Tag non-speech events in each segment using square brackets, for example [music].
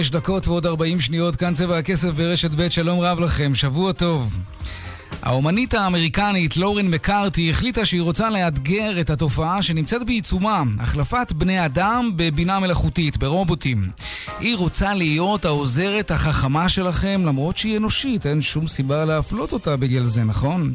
וחמש דקות ועוד ארבעים שניות, כאן צבע הכסף ברשת ב', שלום רב לכם, שבוע טוב. האומנית האמריקנית לורן מקארתי החליטה שהיא רוצה לאתגר את התופעה שנמצאת בעיצומה, החלפת בני אדם בבינה מלאכותית, ברובוטים. היא רוצה להיות העוזרת החכמה שלכם, למרות שהיא אנושית, אין שום סיבה להפלות אותה בגלל זה, נכון?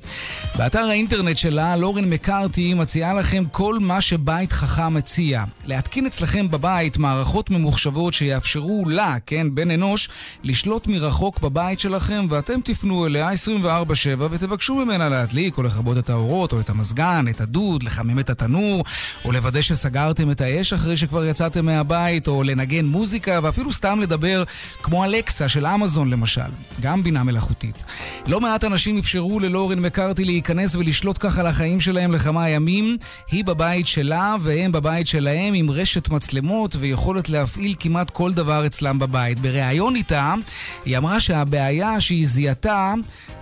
באתר האינטרנט שלה, לורן מקארתי מציעה לכם כל מה שבית חכם מציע. להתקין אצלכם בבית מערכות ממוחשבות שיאפשרו לה, כן, בן אנוש, לשלוט מרחוק בבית שלכם, ואתם תפנו אליה 24/7 ותבקשו ממנה להדליק או לכבות את האורות או את המזגן, את הדוד, לחמם את התנור, או לוודא שסגרתם את האש אחרי שכבר יצאתם מהבית, או לנגן מוזיקה, ואפילו סתם לדבר כמו אלקסה של אמזון למשל. גם בינה מלאכותית. לא מעט אנשים אפשרו ללורן מקארתי להיכנס ולשלוט ככה על החיים שלהם לכמה ימים. היא בבית שלה והם בבית שלהם עם רשת מצלמות ויכולת להפעיל כמעט כל דבר אצלם בבית. בריאיון איתה, היא אמרה שהבעיה שהיא זיהתה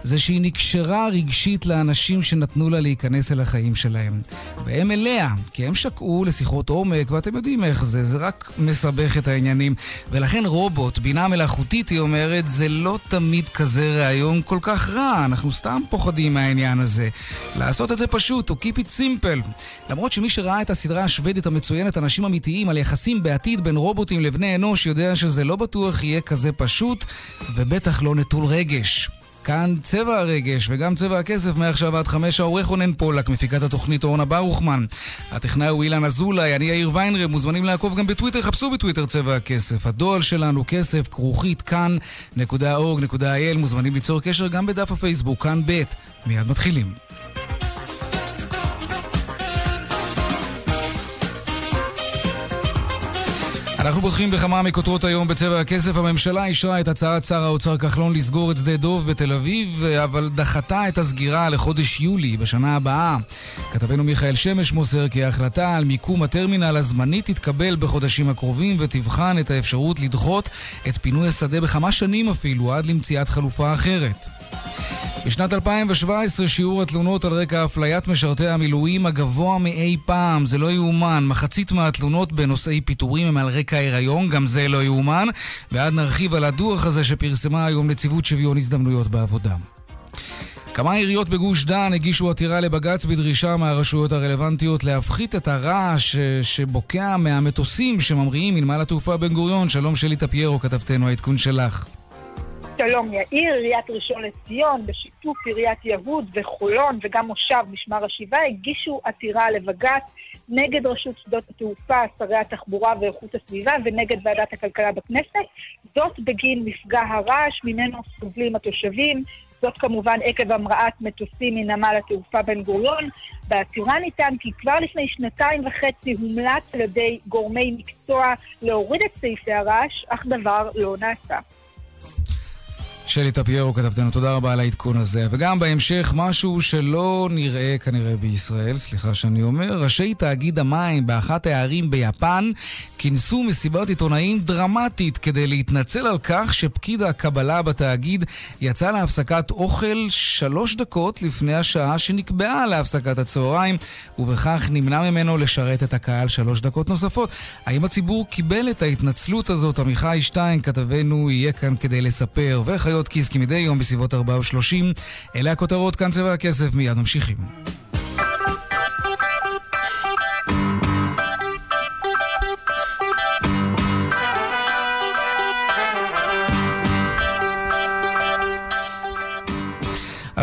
זה שהיא נקשרה רגשית לאנשים שנתנו לה להיכנס אל החיים שלהם. והם אליה, כי הם שקעו לשיחות עומק, ואתם יודעים איך זה, זה רק מסבך את העניינים. ולכן רובוט, בינה מלאכותית, היא אומרת, זה לא תמיד כזה רעיון כל כך רע, אנחנו סתם פוחדים מהעניין הזה. לעשות את זה פשוט, או keep it simple. למרות שמי שראה את הסדרה השוודית המצוינת, אנשים אמיתיים, על יחסים בעתיד בין רובוטים לבני אנוש, יודע שזה לא בטוח יהיה כזה פשוט, ובטח לא נטול רגש. כאן צבע הרגש וגם צבע הכסף מעכשיו עד חמש העורך רונן פולק, מפיקת התוכנית אורנה ברוכמן. הטכנאי הוא אילן אזולאי, אני יאיר ויינרב, מוזמנים לעקוב גם בטוויטר, חפשו בטוויטר צבע הכסף. הדואל שלנו כסף, כרוכית כאן.org.il, מוזמנים ליצור קשר גם בדף הפייסבוק, כאן ב', מיד מתחילים. אנחנו פותחים בכמה מכותרות היום בצבע הכסף. הממשלה אישרה את הצעת שר האוצר כחלון לסגור את שדה דוב בתל אביב, אבל דחתה את הסגירה לחודש יולי בשנה הבאה. כתבנו מיכאל שמש מוסר כי ההחלטה על מיקום הטרמינל הזמני תתקבל בחודשים הקרובים ותבחן את האפשרות לדחות את פינוי השדה בכמה שנים אפילו, עד למציאת חלופה אחרת. בשנת 2017 שיעור התלונות על רקע אפליית משרתי המילואים הגבוה מאי פעם, זה לא יאומן. מחצית מהתלונות בנושאי פיטורים הם על רקע הריון, גם זה לא יאומן. ועד נרחיב על הדוח הזה שפרסמה היום נציבות שוויון הזדמנויות בעבודה. כמה עיריות בגוש דן הגישו עתירה לבג"ץ בדרישה מהרשויות הרלוונטיות להפחית את הרעש שבוקע מהמטוסים שממריאים מנמל התעופה בן גוריון. שלום שלי טפיירו, כתבתנו, העדכון שלך. שלום יאיר, עיריית ראשון לציון, בשיתוף עיריית יהוד וחולון וגם מושב משמר השבעה, הגישו עתירה לבג"ץ נגד רשות שדות התעופה, שרי התחבורה ואיכות הסביבה ונגד ועדת הכלכלה בכנסת, זאת בגין מפגע הרעש ממנו סובלים התושבים, זאת כמובן עקב המראת מטוסים מנמל התעופה בן גוריון. בעתירה ניתן כי כבר לפני שנתיים וחצי הומלץ על ידי גורמי מקצוע להוריד את סעיפי הרעש, אך דבר לא נעשה. שלי טפיירו כתבתנו, תודה רבה על העדכון הזה. וגם בהמשך, משהו שלא נראה כנראה בישראל, סליחה שאני אומר, ראשי תאגיד המים באחת הערים ביפן כינסו מסיבת עיתונאים דרמטית כדי להתנצל על כך שפקיד הקבלה בתאגיד יצא להפסקת אוכל שלוש דקות לפני השעה שנקבעה להפסקת הצהריים, ובכך נמנע ממנו לשרת את הקהל שלוש דקות נוספות. האם הציבור קיבל את ההתנצלות הזאת? עמיחי שטיין, כתבנו, יהיה כאן כדי לספר. וחיות חיות כיס כמדי יום בסביבות 4 ו 30. אלה הכותרות, כאן צבע הכסף, מיד ממשיכים.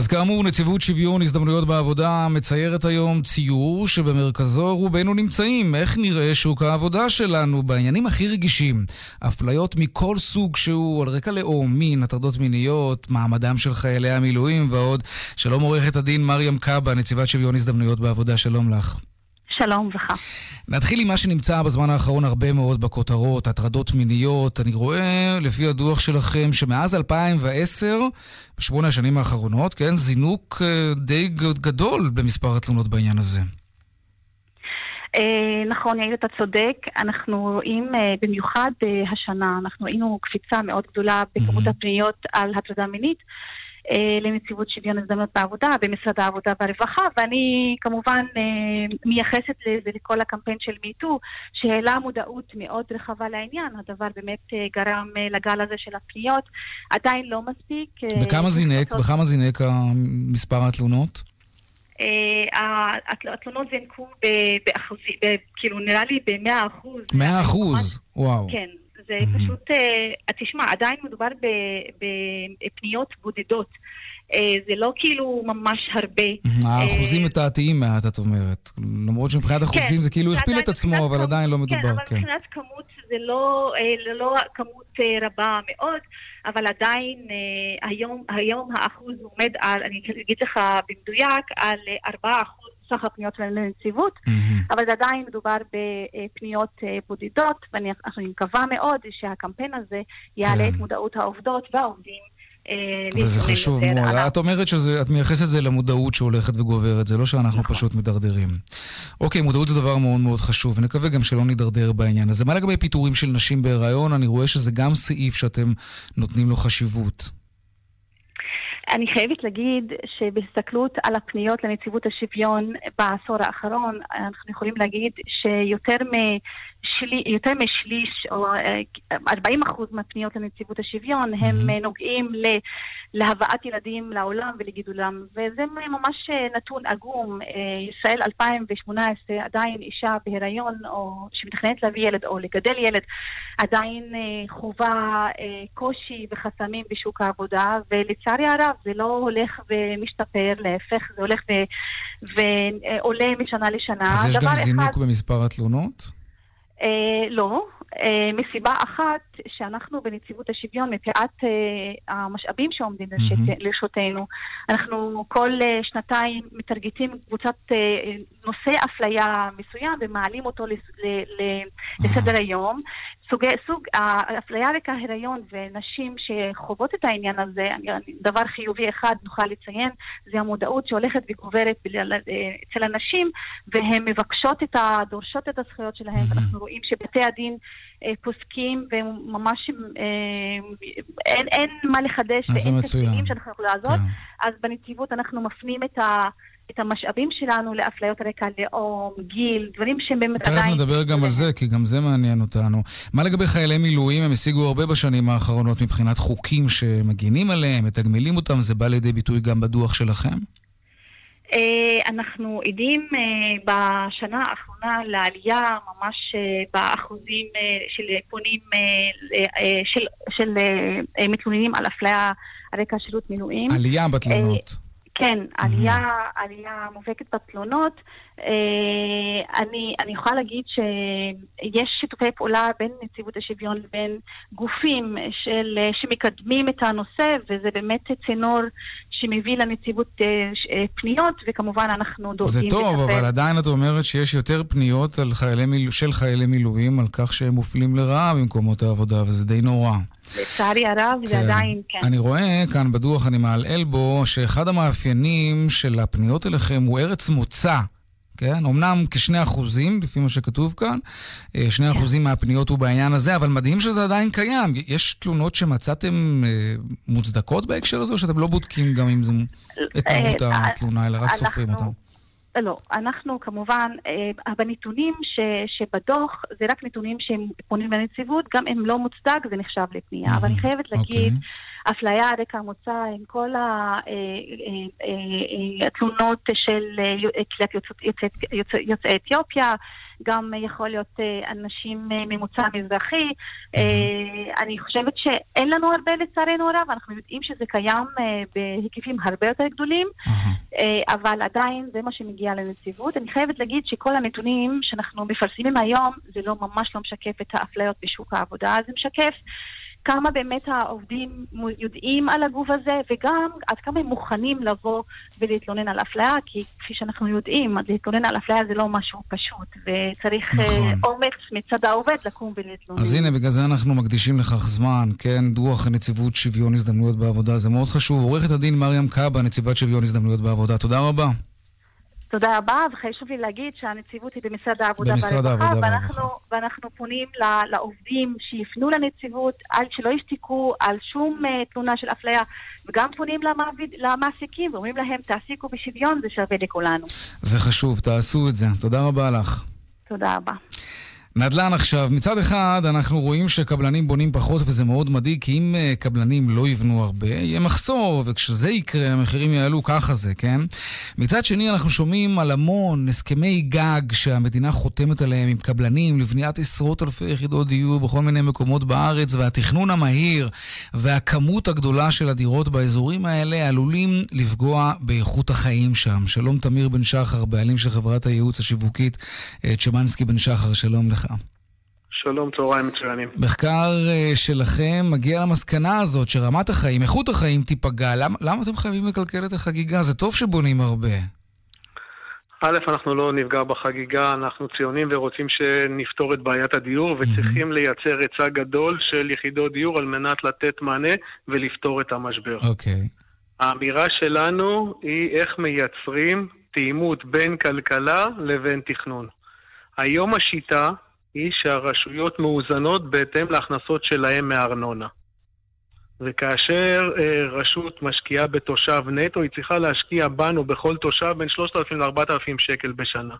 אז כאמור, נציבות שוויון הזדמנויות בעבודה מציירת היום ציור שבמרכזו רובנו נמצאים. איך נראה שוק העבודה שלנו בעניינים הכי רגישים? אפליות מכל סוג שהוא על רקע לאום, מין, הטרדות מיניות, מעמדם של חיילי המילואים ועוד. שלום עורכת הדין מריam קאבה, נציבת שוויון הזדמנויות בעבודה, שלום לך. שלום וכה. נתחיל עם מה שנמצא בזמן האחרון הרבה מאוד בכותרות, הטרדות מיניות. אני רואה, לפי הדוח שלכם, שמאז 2010, בשמונה השנים האחרונות, כן, זינוק אה, די גדול במספר התלונות בעניין הזה. Uh, נכון, יאיר, אתה צודק. אנחנו רואים, uh, במיוחד השנה, אנחנו ראינו קפיצה מאוד גדולה בכמות mm-hmm. הפניות על הטרדה מינית. אה, לנציבות שוויון הזדמנות בעבודה במשרד העבודה והרווחה, ואני כמובן אה, מייחסת לזה לכל הקמפיין של מיטו, שהעלה מודעות מאוד רחבה לעניין. הדבר באמת אה, גרם לגל הזה של הפניות. עדיין לא מספיק. בכמה זינק? בכמה זינק מספר התלונות? התלונות זינקו באחוזים, כאילו נראה לי ב-100 אחוז. 100 אחוז? וואו. כן. זה פשוט, תשמע, עדיין מדובר בפניות בודדות. אה, זה לא כאילו ממש הרבה. האחוזים מתעתעים מעט, את אומרת. למרות שמבחינת אחוזים כן, זה כאילו הכפיל את עצמו, אבל עדיין לא כן, מדובר. כן, אבל מבחינת כמות זה לא, אה, לא כמות רבה מאוד, אבל עדיין היום, היום האחוז עומד על, אני אגיד לך במדויק, על 4 אחוז. סך הפניות שלהם לנציבות, mm-hmm. אבל עדיין מדובר בפניות בודדות, ואני מקווה מאוד שהקמפיין הזה יעלה כן. את מודעות העובדות והעובדים אה, וזה חשוב מאוד. את אומרת שאת מייחסת את זה למודעות שהולכת וגוברת, זה לא שאנחנו נכון. פשוט מדרדרים. אוקיי, מודעות זה דבר מאוד מאוד חשוב, ונקווה גם שלא נידרדר בעניין הזה. מה לגבי פיטורים של נשים בהיריון? אני רואה שזה גם סעיף שאתם נותנים לו חשיבות. אני חייבת להגיד שבהסתכלות על הפניות לנציבות השוויון בעשור האחרון, אנחנו יכולים להגיד שיותר שלי, יותר משליש או 40 אה, אחוז מהפניות לנציבות השוויון הם mm-hmm. נוגעים ל, להבאת ילדים לעולם ולגידולם וזה ממש אה, נתון עגום. ישראל 2018 עדיין אישה בהיריון או שמתכננת להביא ילד או לגדל ילד עדיין חווה קושי וחסמים בשוק העבודה ולצערי הרב זה לא הולך ומשתפר, להפך זה הולך ו, ועולה משנה לשנה. אז יש גם זינוק אחד... במספר התלונות? אה, לא, אה, מסיבה אחת שאנחנו בנציבות השוויון, מפאת אה, המשאבים שעומדים mm-hmm. לרשותנו, אנחנו כל אה, שנתיים מטרגטים קבוצת אה, נושא אפליה מסוים ומעלים אותו לס, ל, ל, לסדר היום. סוג, סוג האפליה רקע הריון ונשים שחוות את העניין הזה, דבר חיובי אחד נוכל לציין, זה המודעות שהולכת וגוברת אצל הנשים, והן מבקשות את ה... דורשות את הזכויות שלהן, ואנחנו רואים שבתי הדין אה, פוסקים וממש אה, אין, אין מה לחדש ואין תקציבים שאנחנו יכולים לעזור, כן. אז בנציבות אנחנו מפנים את ה... את המשאבים שלנו לאפליות רקע לאום, גיל, דברים שהם באמת עדיין... תכף נדבר גם על זה, כי גם זה מעניין אותנו. מה לגבי חיילי מילואים? הם השיגו הרבה בשנים האחרונות מבחינת חוקים שמגינים עליהם, מתגמלים אותם, זה בא לידי ביטוי גם בדוח שלכם? אה, אנחנו עדים אה, בשנה האחרונה לעלייה ממש אה, באחוזים של פונים, של, של מתלוננים על אפליה על רקע שירות מילואים. עלייה בתלונות. כן, עלייה, עלייה מובהקת בתלונות. אה, אני, אני יכולה להגיד שיש שיתופי פעולה בין נציבות השוויון לבין גופים של, שמקדמים את הנושא, וזה באמת צינור שמביא לנציבות אה, אה, פניות, וכמובן אנחנו דואגים... זה טוב, לטפל. אבל עדיין את אומרת שיש יותר פניות חיילי מיל... של חיילי מילואים על כך שהם מופלים לרעה במקומות העבודה, וזה די נורא. לצערי הרב, כן. זה עדיין, כן. אני רואה כאן בדוח, אני מעלעל בו, שאחד המאפיינים של הפניות אליכם הוא ארץ מוצא. כן? אמנם כשני אחוזים, לפי מה שכתוב כאן, אה, שני אחוזים מהפניות הוא בעניין הזה, אבל מדהים שזה עדיין קיים. יש תלונות שמצאתם אה, מוצדקות בהקשר הזה, או שאתם לא בודקים גם אם זה את מהות אה, התלונה, אלא רק סופרים אותה? לא, אנחנו כמובן, בנתונים ש, שבדוח, זה רק נתונים שהם פונים לנציבות, גם אם לא מוצדק זה נחשב לפנייה. אבל אני חייבת להגיד... Okay. אפליה על רקע מוצא עם כל התלונות של קהילת יוצאי אתיופיה, גם יכול להיות אנשים ממוצא מזרחי. אני חושבת שאין לנו הרבה לצערנו הרב, אנחנו יודעים שזה קיים בהיקפים הרבה יותר גדולים, אבל עדיין זה מה שמגיע לנציבות. אני חייבת להגיד שכל הנתונים שאנחנו מפרסמים היום, זה לא ממש לא משקף את האפליות בשוק העבודה, זה משקף כמה באמת העובדים יודעים על הגוף הזה, וגם עד כמה הם מוכנים לבוא ולהתלונן על אפליה, כי כפי שאנחנו יודעים, להתלונן על אפליה זה לא משהו פשוט, וצריך אה, נכון. אומץ מצד העובד לקום ולהתלונן. אז הנה, בגלל זה אנחנו מקדישים לכך זמן, כן? דוח נציבות שוויון הזדמנויות בעבודה, זה מאוד חשוב. עורכת הדין מריam קאבה, נציבת שוויון הזדמנויות בעבודה, תודה רבה. תודה רבה, וחשוב לי להגיד שהנציבות היא במשרד העבודה במשרד והרווחה, העבודה ואנחנו. ואנחנו פונים לעובדים שיפנו לנציבות, על שלא ישתיקו על שום uh, תלונה של אפליה, וגם פונים למעביד, למעסיקים ואומרים להם, תעסיקו בשוויון, זה שווה לכולנו. זה חשוב, תעשו את זה. תודה רבה לך. תודה רבה. נדל"ן עכשיו, מצד אחד אנחנו רואים שקבלנים בונים פחות וזה מאוד מדאיג כי אם uh, קבלנים לא יבנו הרבה, יהיה מחסור וכשזה יקרה המחירים יעלו, ככה זה, כן? מצד שני אנחנו שומעים על המון הסכמי גג שהמדינה חותמת עליהם עם קבלנים לבניית עשרות אלפי יחידות דיור בכל מיני מקומות בארץ והתכנון המהיר והכמות הגדולה של הדירות באזורים האלה עלולים לפגוע באיכות החיים שם. שלום תמיר בן שחר, בעלים של חברת הייעוץ השיווקית אה, צ'מנסקי בן שחר, שלום לך. שלום, צהריים מצוינים. מחקר uh, שלכם מגיע למסקנה הזאת שרמת החיים, איכות החיים תיפגע. למה, למה אתם חייבים לקלקל את החגיגה? זה טוב שבונים הרבה. א', אנחנו לא נפגע בחגיגה, אנחנו ציונים ורוצים שנפתור את בעיית הדיור, וצריכים לייצר היצע גדול של יחידות דיור על מנת לתת מענה ולפתור את המשבר. אוקיי. האמירה שלנו היא איך מייצרים תאימות בין כלכלה לבין תכנון. היום השיטה היא שהרשויות מאוזנות בהתאם להכנסות שלהן מארנונה. וכאשר אה, רשות משקיעה בתושב נטו, היא צריכה להשקיע בנו בכל תושב בין 3,000 ל-4,000 שקל בשנה.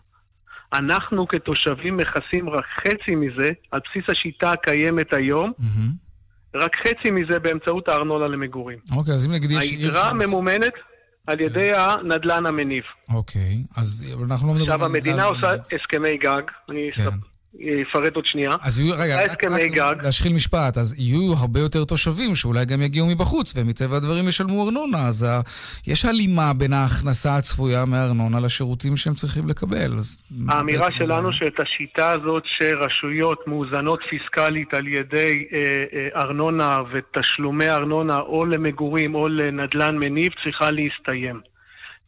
אנחנו כתושבים מכסים רק חצי מזה על בסיס השיטה הקיימת היום, מהמם. רק חצי מזה באמצעות הארנונה למגורים. אוקיי, אז אם נגיד יש... שמס- ממומנת על ידי הנדלן המניב. אוקיי, אז אנחנו לא מדברים... עכשיו, המדינה עושה הסכמי גג, אני כן. אפרט עוד שנייה. אז יהיו, רגע, רק, רק גג. להשחיל משפט, אז יהיו הרבה יותר תושבים שאולי גם יגיעו מבחוץ, ומטבע הדברים ישלמו ארנונה, אז ה... יש הלימה בין ההכנסה הצפויה מארנונה לשירותים שהם צריכים לקבל. אז האמירה שלנו הבעיה. שאת השיטה הזאת שרשויות מאוזנות פיסקלית על ידי אה, אה, ארנונה ותשלומי ארנונה או למגורים או לנדלן מניב צריכה להסתיים.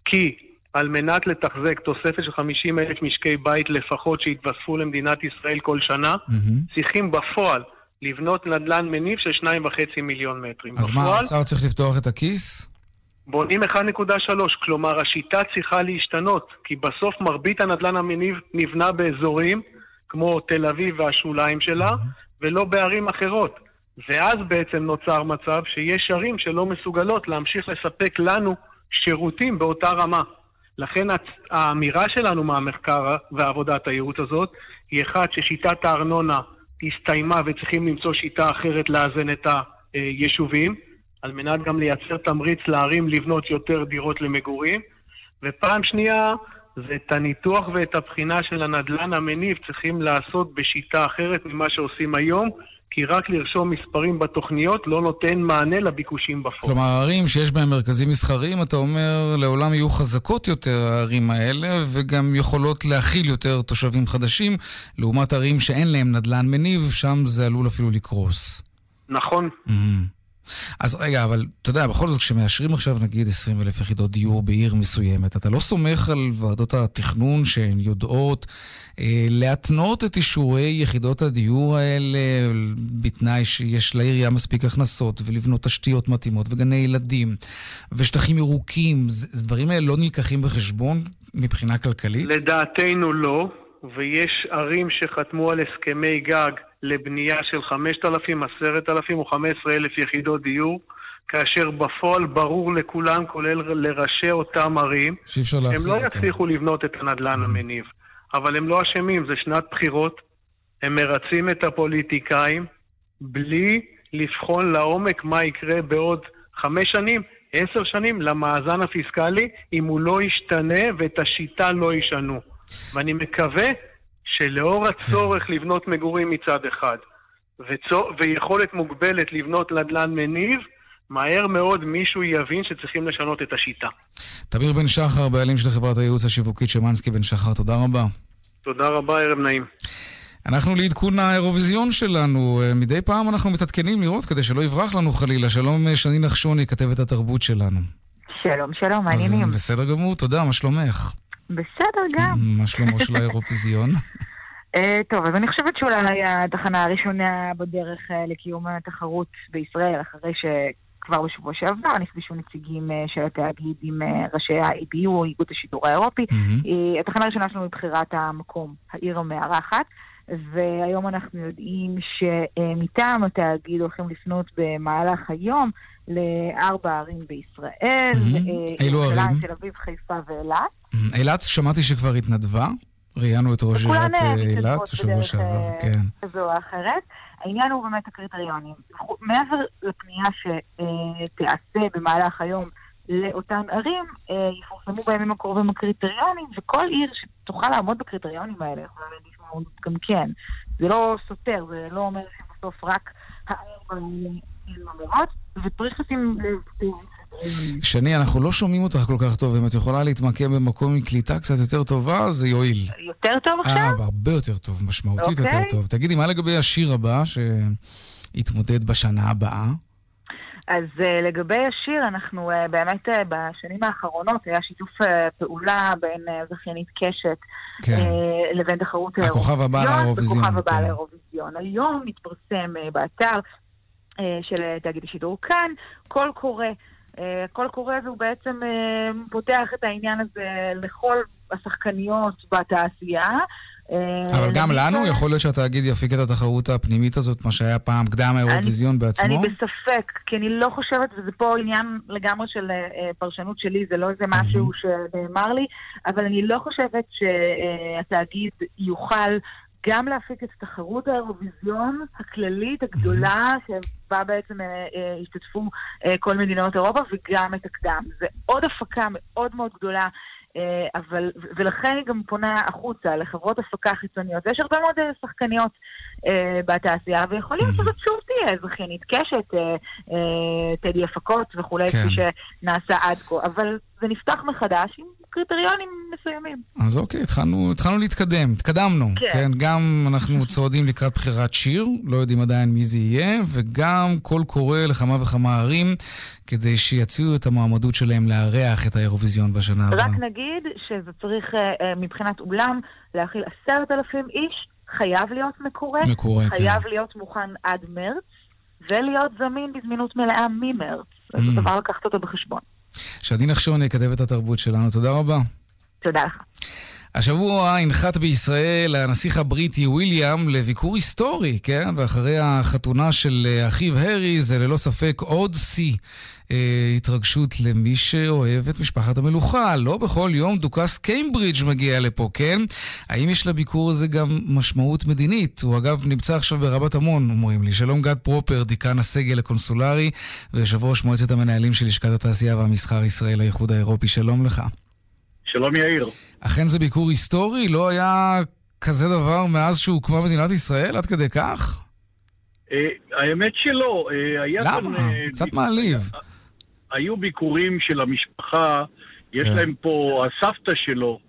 כי על מנת לתחזק תוספת של 50 אלף משקי בית לפחות שהתווספו למדינת ישראל כל שנה, מהמם. צריכים בפועל לבנות נדלן מניב של 2.5 מיליון מטרים. אז מה, בפועל האוצר צריך לפתוח את הכיס? בונים 1.3, כלומר השיטה צריכה להשתנות, כי בסוף מרבית הנדל"ן המניב נבנה באזורים כמו תל אביב והשוליים שלה, ולא בערים אחרות. ואז בעצם נוצר מצב שיש ערים שלא מסוגלות להמשיך לספק לנו שירותים באותה רמה. לכן האמירה שלנו מהמחקר ועבודת הייעוץ הזאת היא אחד ששיטת הארנונה הסתיימה וצריכים למצוא שיטה אחרת לאזן את היישובים, על מנת גם לייצר תמריץ לערים לבנות יותר דירות למגורים. ופעם שנייה, זה את הניתוח ואת הבחינה של הנדלן המניב צריכים לעשות בשיטה אחרת ממה שעושים היום, כי רק לרשום מספרים בתוכניות לא נותן מענה לביקושים בפועל. כלומר, ערים שיש בהן מרכזים מסחריים, אתה אומר, לעולם יהיו חזקות יותר הערים האלה, וגם יכולות להכיל יותר תושבים חדשים, לעומת ערים שאין להם נדל"ן מניב, שם זה עלול אפילו לקרוס. נכון, מהמם. אז רגע, אבל אתה יודע, בכל זאת, כשמאשרים עכשיו נגיד 20 אלף יחידות דיור בעיר מסוימת, אתה לא סומך על ועדות התכנון שהן יודעות אה, להתנות את אישורי יחידות הדיור האלה בתנאי שיש לעירייה מספיק הכנסות ולבנות תשתיות מתאימות וגני ילדים ושטחים ירוקים, זה, זה דברים האלה לא נלקחים בחשבון מבחינה כלכלית? לדעתנו לא, ויש ערים שחתמו על הסכמי גג לבנייה של 5,000, 10,000 או 15,000 יחידות דיור, כאשר בפועל ברור לכולם, כולל לראשי אותם ערים, הם לא. יצליחו לבנות את הנדלן המניב. אבל הם לא אשמים, זה שנת בחירות, הם מרצים את הפוליטיקאים בלי לבחון לעומק מה יקרה בעוד חמש שנים, עשר שנים, למאזן הפיסקלי, אם הוא לא ישתנה ואת השיטה לא ישנו. ואני מקווה שלאור הצורך לבנות מגורים מצד אחד, וצו... ויכולת מוגבלת לבנות נדל"ן מניב, מהר מאוד מישהו יבין שצריכים לשנות את השיטה. תמיר בן שחר, בעלים של חברת הייעוץ השיווקית שמנסקי בן שחר, תודה רבה. תודה רבה, ערב נעים. אנחנו לעדכון האירוויזיון שלנו. אה, מדי פעם אנחנו מתעדכנים לראות כדי שלא יברח לנו חלילה. שלום אה, שני נחשוני, כתבת התרבות שלנו. שלום, שלום, מעניינים. אה, בסדר גמור, תודה, מה שלומך? בסדר גם. [laughs] מה שלומו של האירוויזיון? [laughs] אה, טוב, אז אני חושבת שאולי התחנה הראשונה בדרך אה, לקיום התחרות בישראל, אחרי כבר בשבוע שעבר נפגשו נציגים אה, של התאגיד עם ראשי ה-EBU, איגוד השידור האירופי. התחנה הראשונה שלנו היא בחירת המקום, העיר המארחת, והיום אנחנו יודעים שמטעם התאגיד הולכים לפנות במהלך היום לארבע ערים בישראל. אה, אילו ערים? תל אביב, חיפה ואילת. אילת, שמעתי שכבר התנדבה. ראיינו את ראש עיריית אה, אה, אילת בשבוע שעבר, כן. כזו או אחרת. העניין הוא באמת הקריטריונים. מעבר לפנייה שתיעשה במהלך היום לאותן ערים, יפורסמו בימים הקרובים הקריטריונים, וכל עיר שתוכל לעמוד בקריטריונים האלה יכולה להגיש מועמדות גם כן. זה לא סותר, זה לא אומר שבסוף רק הארבע הן ממורות, וצריך לשים לב טוב. שני, אנחנו לא שומעים אותך כל כך טוב, אם את יכולה להתמקם במקום עם קליטה קצת יותר טובה, זה יועיל. יותר טוב עכשיו? אה, הרבה יותר טוב, משמעותית אוקיי. יותר טוב. תגידי, מה לגבי השיר הבא שיתמודד בשנה הבאה? אז uh, לגבי השיר, אנחנו uh, באמת uh, בשנים האחרונות היה שיתוף uh, פעולה בין uh, זכיינית קשת כן. uh, לבין תחרות הכוכב הבא לאירוויזיון, הבא כן. לאירוויזיון. היום מתפרסם uh, באתר של uh, תאגיד השידור כאן, קול קורא. Uh, קול קורא הזה הוא בעצם uh, פותח את העניין הזה לכל השחקניות בתעשייה. אבל גם לנו יכול להיות שהתאגיד יפיק את התחרות הפנימית הזאת, מה שהיה פעם קדם האירוויזיון בעצמו? אני בספק, כי אני לא חושבת, וזה פה עניין לגמרי של אה, אה, פרשנות שלי, זה לא איזה משהו שנאמר לי, אבל אני לא חושבת שהתאגיד יוכל גם להפיק את תחרות האירוויזיון הכללית, הגדולה, שבה בעצם אה, אה, השתתפו אה, כל מדינות אירופה, וגם את הקדם. זה עוד הפקה מאוד מאוד גדולה. אה, אבל, ולכן היא גם פונה החוצה לחברות הפקה חיצוניות. ויש הרבה מאוד אה, שחקניות אה, בתעשייה, ויכול להיות שזאת שוב תהיה זכיינית קשת, אה, אה, טדי הפקות וכולי, כן. כפי שנעשה עד כה. אבל זה נפתח מחדש עם קריטריונים מסוימים. אז אוקיי, התחלנו, התחלנו להתקדם, התקדמנו. כן. כן, גם אנחנו צועדים לקראת בחירת שיר, לא יודעים עדיין מי זה יהיה, וגם קול קורא לכמה וכמה ערים, כדי שיציעו את המועמדות שלהם לארח את האירוויזיון בשנה הבאה. רק נגיד שזה צריך אה, אה, מבחינת אולם להכיל עשרת אלפים איש, חייב להיות מקורה, מקורה, כן. חייב להיות מוכן עד מרץ, ולהיות זמין בזמינות מלאה ממרץ. אז Mm. זה דבר לקחת אותו בחשבון. שדי נחשוני, כתבת התרבות שלנו, תודה רבה. תודה לך. השבוע ינחת בישראל הנסיך הבריטי וויליאם לביקור היסטורי, כן? ואחרי החתונה של אחיו הארי זה ללא ספק עוד שיא אה, התרגשות למי שאוהב את משפחת המלוכה. לא בכל יום דוכס קיימברידג' מגיע לפה, כן? האם יש לביקור הזה גם משמעות מדינית? הוא אגב נמצא עכשיו ברבת עמון, אומרים לי. שלום גד פרופר, דיקן הסגל הקונסולרי ויושב ראש מועצת המנהלים של לשכת התעשייה והמסחר ישראל האיחוד האירופי. שלום לך. שלום יאיר. אכן זה ביקור היסטורי? לא היה כזה דבר מאז שהוקמה מדינת ישראל? עד כדי כך? אה, האמת שלא, אה, היה כאן... למה? אה, קצת מעליב. היו ביקורים של המשפחה, יש כן. להם פה, הסבתא שלו,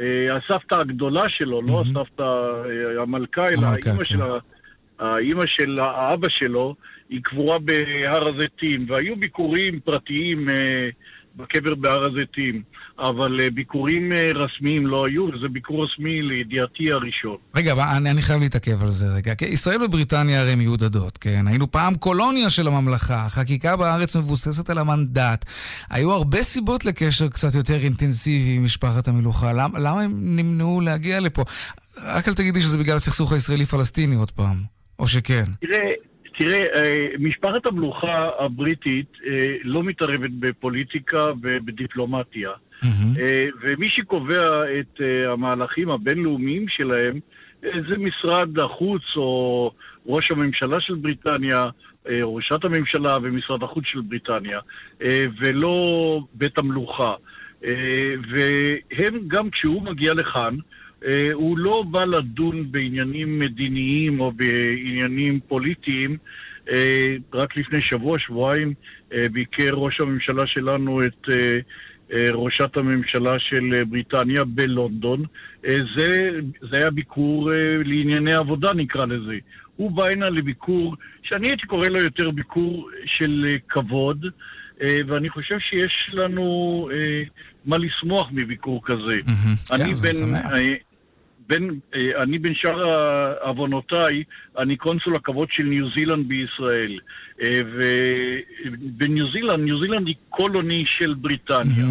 אה, הסבתא הגדולה שלו, לא מהמם. הסבתא אה, המלכה, אלא האימא כן. של האימא של האבא שלו, היא קבורה בהר הזיתים, והיו ביקורים פרטיים אה, בקבר בהר הזיתים, אבל אה, ביקורים אה, רשמיים לא היו, וזה ביקור רשמי לידיעתי הראשון. רגע, אני, אני חייב להתעכב על זה רגע. כי ישראל ובריטניה הרי מיודדות, כן? היינו פעם קולוניה של הממלכה, החקיקה בארץ מבוססת על המנדט. היו הרבה סיבות לקשר קצת יותר אינטנסיבי עם משפחת המלוכה. למה, למה הם נמנעו להגיע לפה? רק אל תגידי שזה בגלל הסכסוך הישראלי-פלסטיני עוד פעם. או שכן. תראה, תראה, אה, משפחת המלוכה הבריטית אה, לא מתערבת בפוליטיקה ובדיפלומטיה. אה, ומי שקובע את המהלכים הבינלאומיים שלהם זה משרד החוץ או ראש הממשלה של בריטניה, ראשת הממשלה ומשרד החוץ של בריטניה, ולא בית המלוכה. והם, גם כשהוא מגיע לכאן, הוא לא בא לדון בעניינים מדיניים או בעניינים פוליטיים. אה, רק לפני שבוע, שבועיים, אה, ביקר ראש הממשלה שלנו את אה, אה, ראשת הממשלה של אה, בריטניה בלונדון. אה, זה, זה היה ביקור אה, לענייני עבודה, נקרא לזה. הוא בא הנה לביקור, שאני הייתי קורא לו יותר ביקור של אה, כבוד, אה, ואני חושב שיש לנו אה, מה לשמוח מביקור כזה. אני בן. אה, בין, אה, אני בין שאר עוונותיי, אני קונסול הכבוד של ניו זילנד בישראל. אה, ובניו זילנד, ניו זילנד היא colony של בריטניה.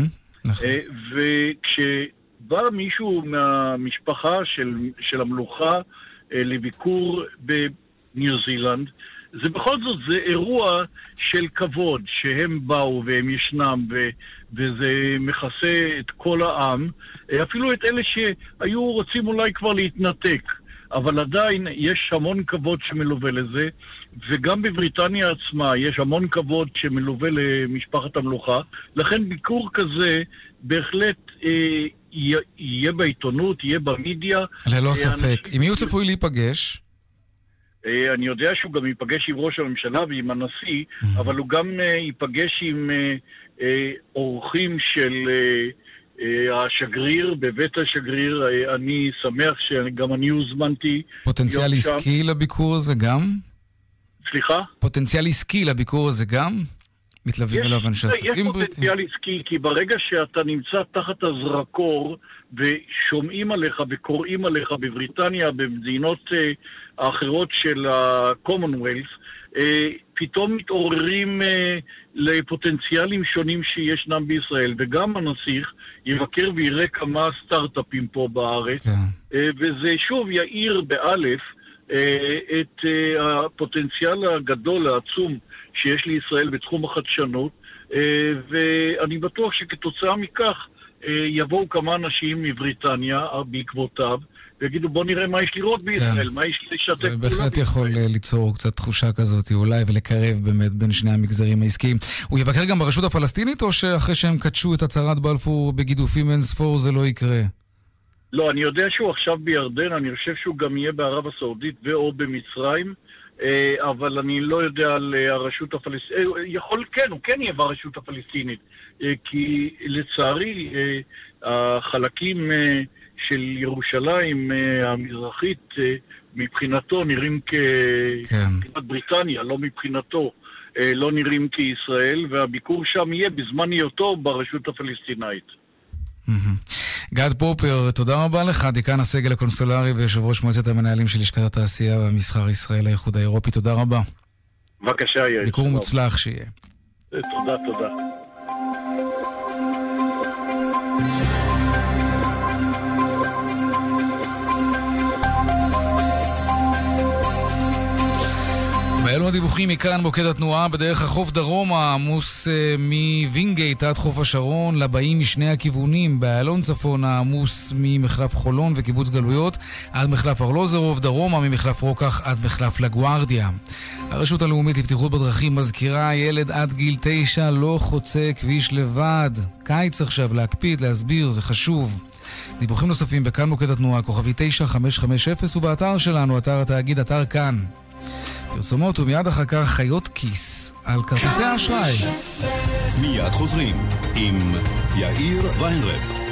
נכון. וכשבא מישהו מהמשפחה של, של המלוכה לביקור בניו זילנד, זה בכל זאת, זה אירוע של כבוד, שהם באו והם ישנם, ו, וזה מכסה את כל העם, אפילו את אלה שהיו רוצים אולי כבר להתנתק. אבל עדיין יש המון כבוד שמלווה לזה, וגם בבריטניה עצמה יש המון כבוד שמלווה למשפחת המלוכה. לכן ביקור כזה בהחלט אה, יהיה בעיתונות, יהיה במדיה. ללא ספק. עם מי הוא צפוי להיפגש? אה, אני יודע שהוא גם ייפגש עם ראש הממשלה ועם הנשיא, mm-hmm. אבל הוא גם אה, ייפגש עם אה, אורחים של השגריר, בבית השגריר. אני שמח שגם אני הוזמנתי. פוטנציאל עסקי שם. לביקור הזה גם? סליחה? פוטנציאל עסקי לביקור הזה גם? מתלווים אליו אנשי עסקים בריטים? יש פוטנציאל עסקי, כי ברגע שאתה נמצא תחת הזרקור ושומעים עליך וקוראים עליך בבריטניה, במדינות האחרות של ה-commonwealth, אה, פתאום מתעוררים אה, לפוטנציאלים שונים שישנם בישראל, וגם הנסיך יבקר ויראה כמה סטארט-אפים פה בארץ, כן. אה, וזה שוב יאיר באלף את הפוטנציאל הגדול, העצום, שיש לישראל בתחום החדשנות, ואני בטוח שכתוצאה מכך יבואו כמה אנשים מבריטניה בעקבותיו, ויגידו בוא נראה מה יש לראות בישראל, כן. מה יש לשתף פעולה. זה בהחלט יכול אה, ליצור קצת תחושה כזאת אולי, ולקרב באמת בין שני המגזרים העסקיים. הוא יבקר גם ברשות הפלסטינית, או שאחרי שהם קדשו את הצהרת בלפור בגידופים אין ספור זה לא יקרה? לא, אני יודע שהוא עכשיו בירדן, אני חושב שהוא גם יהיה בערב הסעודית ו/או במצרים. אה, אבל אני לא יודע על אה, הרשות הפלסטינית, יכול, כן, הוא כן יהיה ברשות הפלסטינית, כי לצערי החלקים של ירושלים אה, המזרחית אה, מבחינתו נראים כ... כן. בריטניה, לא מבחינתו. אה, לא נראים כישראל, והביקור שם יהיה בזמן היותו ברשות הפלסטינאית. גד פופר, תודה רבה לך, דיקן הסגל הקונסולרי ויושב ראש מועצת המנהלים של לשכת התעשייה והמסחר ישראל האיחוד האירופי, תודה רבה. בבקשה, יאיר. ביקור מוצלח שיהיה. תודה, תודה. באלו הדיווחים מכאן מוקד התנועה בדרך החוף דרומה עמוס uh, מווינגייט עד חוף השרון לבאים משני הכיוונים באיילון צפון העמוס ממחלף חולון וקיבוץ גלויות עד מחלף ארלוזרוב דרומה ממחלף רוקח עד מחלף לגוארדיה. הרשות הלאומית לבטיחות בדרכים מזכירה ילד עד גיל תשע לא חוצה כביש לבד. קיץ עכשיו להקפיד, להסביר, זה חשוב. דיווחים נוספים בכאן מוקד התנועה, כוכבי 9550 ובאתר שלנו, אתר התאגיד, אתר כאן. פרסומות ומיד אחר כך חיות כיס על כרטיסי האשראי. מיד חוזרים עם יאיר ויינרב.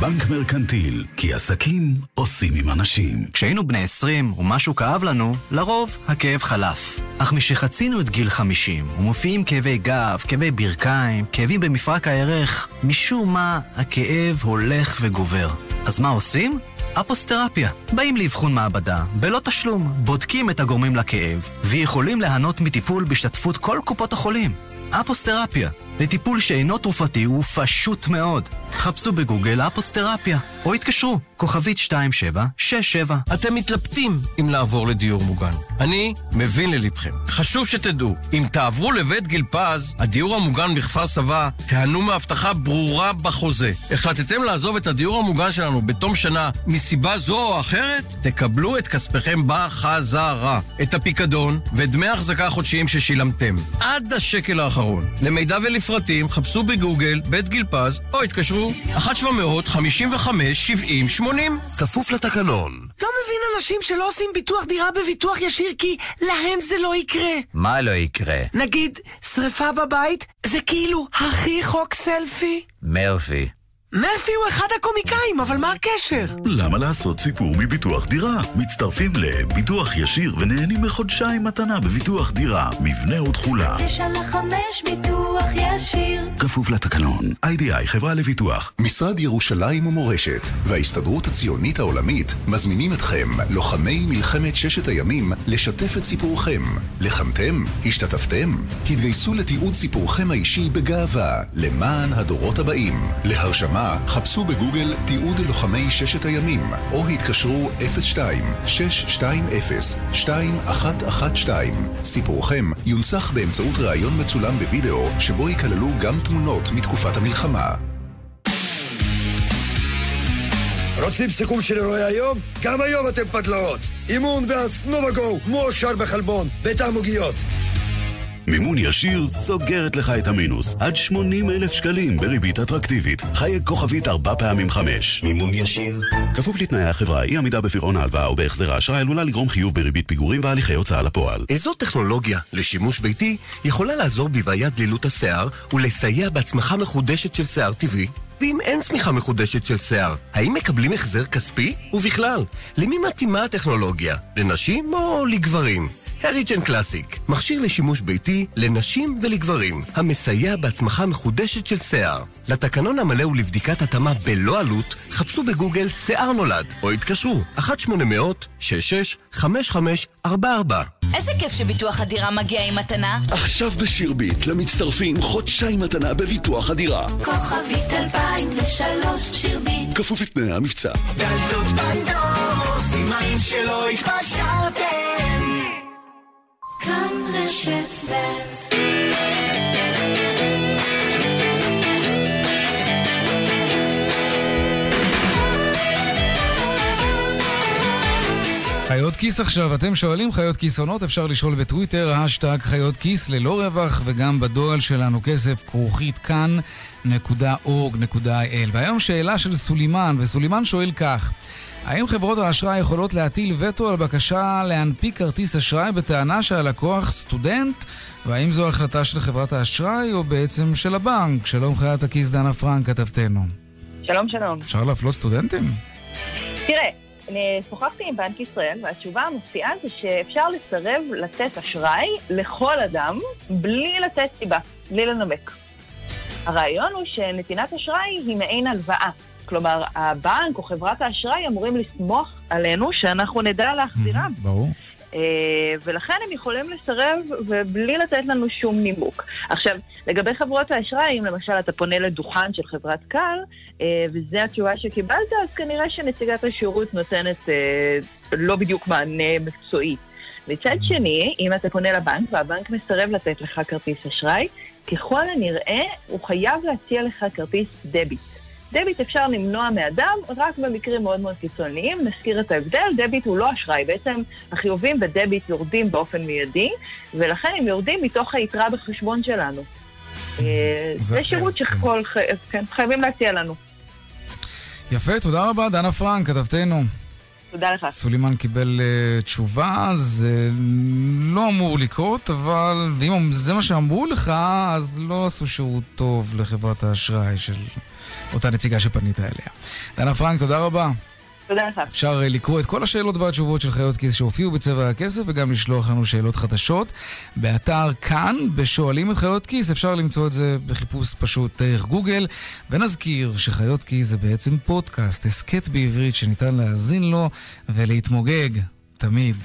בנק מרקנטיל, כי עסקים עושים עם אנשים. כשהיינו בני 20 ומשהו כאב לנו, לרוב הכאב חלף. אך משחצינו את גיל 50 ומופיעים כאבי גב, כאבי ברכיים, כאבים במפרק הירך, משום מה הכאב הולך וגובר. אז מה עושים? אפוסטרפיה. באים לאבחון מעבדה, בלא תשלום, בודקים את הגורמים לכאב, ויכולים ליהנות מטיפול בהשתתפות כל קופות החולים. אפוסטרפיה, לטיפול שאינו תרופתי הוא פשוט מאוד. חפשו בגוגל אפוסטרפיה, או התקשרו, כוכבית 2767. אתם מתלבטים אם לעבור לדיור מוגן. אני מבין ללבכם. חשוב שתדעו, אם תעברו לבית גיל פז, הדיור המוגן בכפר סבא, תיהנו מהבטחה ברורה בחוזה. החלטתם לעזוב את הדיור המוגן שלנו בתום שנה מסיבה זו או אחרת? תקבלו את כספיכם בחזרה. את הפיקדון ואת דמי ההחזקה החודשיים ששילמתם. עד השקל האחרון. למידע ולפרטים, חפשו בגוגל בית גיל פז, או התקשרו 1-700-55-70-80. כפוף לתקנון. לא מבין אנשים שלא עושים ביטוח דירה בביטוח ישיר כי להם זה לא יקרה. מה לא יקרה? נגיד, שריפה בבית זה כאילו הכי חוק סלפי. מרפי. מרפי הוא אחד הקומיקאים, אבל מה הקשר? למה לעשות סיפור מביטוח דירה? מצטרפים לביטוח ישיר ונהנים מחודשיים מתנה בביטוח דירה, מבנה ותכולה. תשע לחמש ביטוח ישיר. כפוף לתקנון. איי-די-איי חברה לביטוח. משרד ירושלים ומורשת וההסתדרות הציונית העולמית מזמינים אתכם, לוחמי מלחמת ששת הימים, לשתף את סיפורכם. לחמתם? השתתפתם? התגייסו לתיעוד סיפורכם האישי בגאווה, למען הדורות הבאים. להרשמה חפשו בגוגל תיעוד לוחמי ששת הימים, או התקשרו 02-620-2112. סיפורכם יונצח באמצעות ראיון מצולם בווידאו, שבו ייכללו גם תמונות מתקופת המלחמה. רוצים סיכום של אירועי היום? גם היום אתם פדלאות! אימון והסנובגו מואשר בחלבון, בטעם עוגיות. מימון ישיר סוגרת לך את המינוס. עד 80 אלף שקלים בריבית אטרקטיבית. חייג כוכבית ארבע פעמים חמש. מימון ישיר. כפוף לתנאי החברה, אי עמידה בפירעון ההלוואה או בהחזר האשראי עלולה לגרום חיוב בריבית פיגורים והליכי הוצאה לפועל. איזו טכנולוגיה לשימוש ביתי יכולה לעזור בבעיית דלילות השיער ולסייע בהצמחה מחודשת של שיער טבעי? ואם אין צמיחה מחודשת של שיער, האם מקבלים החזר כספי? ובכלל, למי מתאימה הטכנולוגיה? לנשים או לגברים? הריג'ן קלאסיק, מכשיר לשימוש ביתי לנשים ולגברים, המסייע בהצמחה מחודשת של שיער. לתקנון המלא ולבדיקת התאמה בלא עלות, חפשו בגוגל שיער נולד, או התקשרו 1-800-66-5544. איזה כיף שביטוח הדירה מגיע עם מתנה. עכשיו בשירביט, למצטרפים חודשיים מתנה בביטוח הדירה. כוכבית 2003 שירביט. כפוף לתנאי המבצע. דלתות פנדור, סימן שלא התפשרתם. כאן רשת ב' חיות כיס עכשיו, אתם שואלים חיות כיס עונות, אפשר לשאול בטוויטר, האשטאג חיות כיס ללא רווח, וגם בדואל שלנו כסף כרוכית כאן.org.il. והיום שאלה של סולימן, וסולימן שואל כך: האם חברות האשראי יכולות להטיל וטו על בקשה להנפיק כרטיס אשראי בטענה שהלקוח סטודנט? והאם זו החלטה של חברת האשראי או בעצם של הבנק? שלום חיית הכיס דנה פרנק, כתבתנו. שלום, שלום. אפשר להפלות סטודנטים? תראה, אני שוחחתי עם בנק ישראל, והתשובה המפתיעה זה שאפשר לסרב לתת אשראי לכל אדם בלי לתת סיבה, בלי לנמק. הרעיון הוא שנתינת אשראי היא מעין הלוואה. כלומר, הבנק או חברת האשראי אמורים לסמוך עלינו שאנחנו נדע להחזירם. ברור. Uh, ולכן הם יכולים לסרב ובלי לתת לנו שום נימוק. עכשיו, לגבי חברות האשראי, אם למשל אתה פונה לדוכן של חברת קל, uh, וזו התשובה שקיבלת, אז כנראה שנציגת השירות נותנת uh, לא בדיוק מענה מקצועי. מצד שני, אם אתה פונה לבנק והבנק מסרב לתת לך כרטיס אשראי, ככל הנראה הוא חייב להציע לך כרטיס דביט. דביט אפשר למנוע מאדם רק במקרים מאוד מאוד קיצוניים. נזכיר את ההבדל, דביט הוא לא אשראי. בעצם החיובים בדביט יורדים באופן מיידי, ולכן הם יורדים מתוך היתרה בחשבון שלנו. זה שירות שחייבים להציע לנו. יפה, תודה רבה, דנה פרנק, כתבתנו. תודה לך. סולימן קיבל uh, תשובה, זה לא אמור לקרות, אבל ואם זה מה שאמרו לך, אז לא עשו שירות טוב לחברת האשראי של אותה נציגה שפנית אליה. דנה פרנק, תודה רבה. תודה לך. אפשר לקרוא את כל השאלות והתשובות של חיות כיס שהופיעו בצבע הכסף וגם לשלוח לנו שאלות חדשות. באתר כאן, בשואלים את חיות כיס, אפשר למצוא את זה בחיפוש פשוט דרך גוגל. ונזכיר שחיות כיס זה בעצם פודקאסט, הסכת בעברית שניתן להאזין לו ולהתמוגג, תמיד.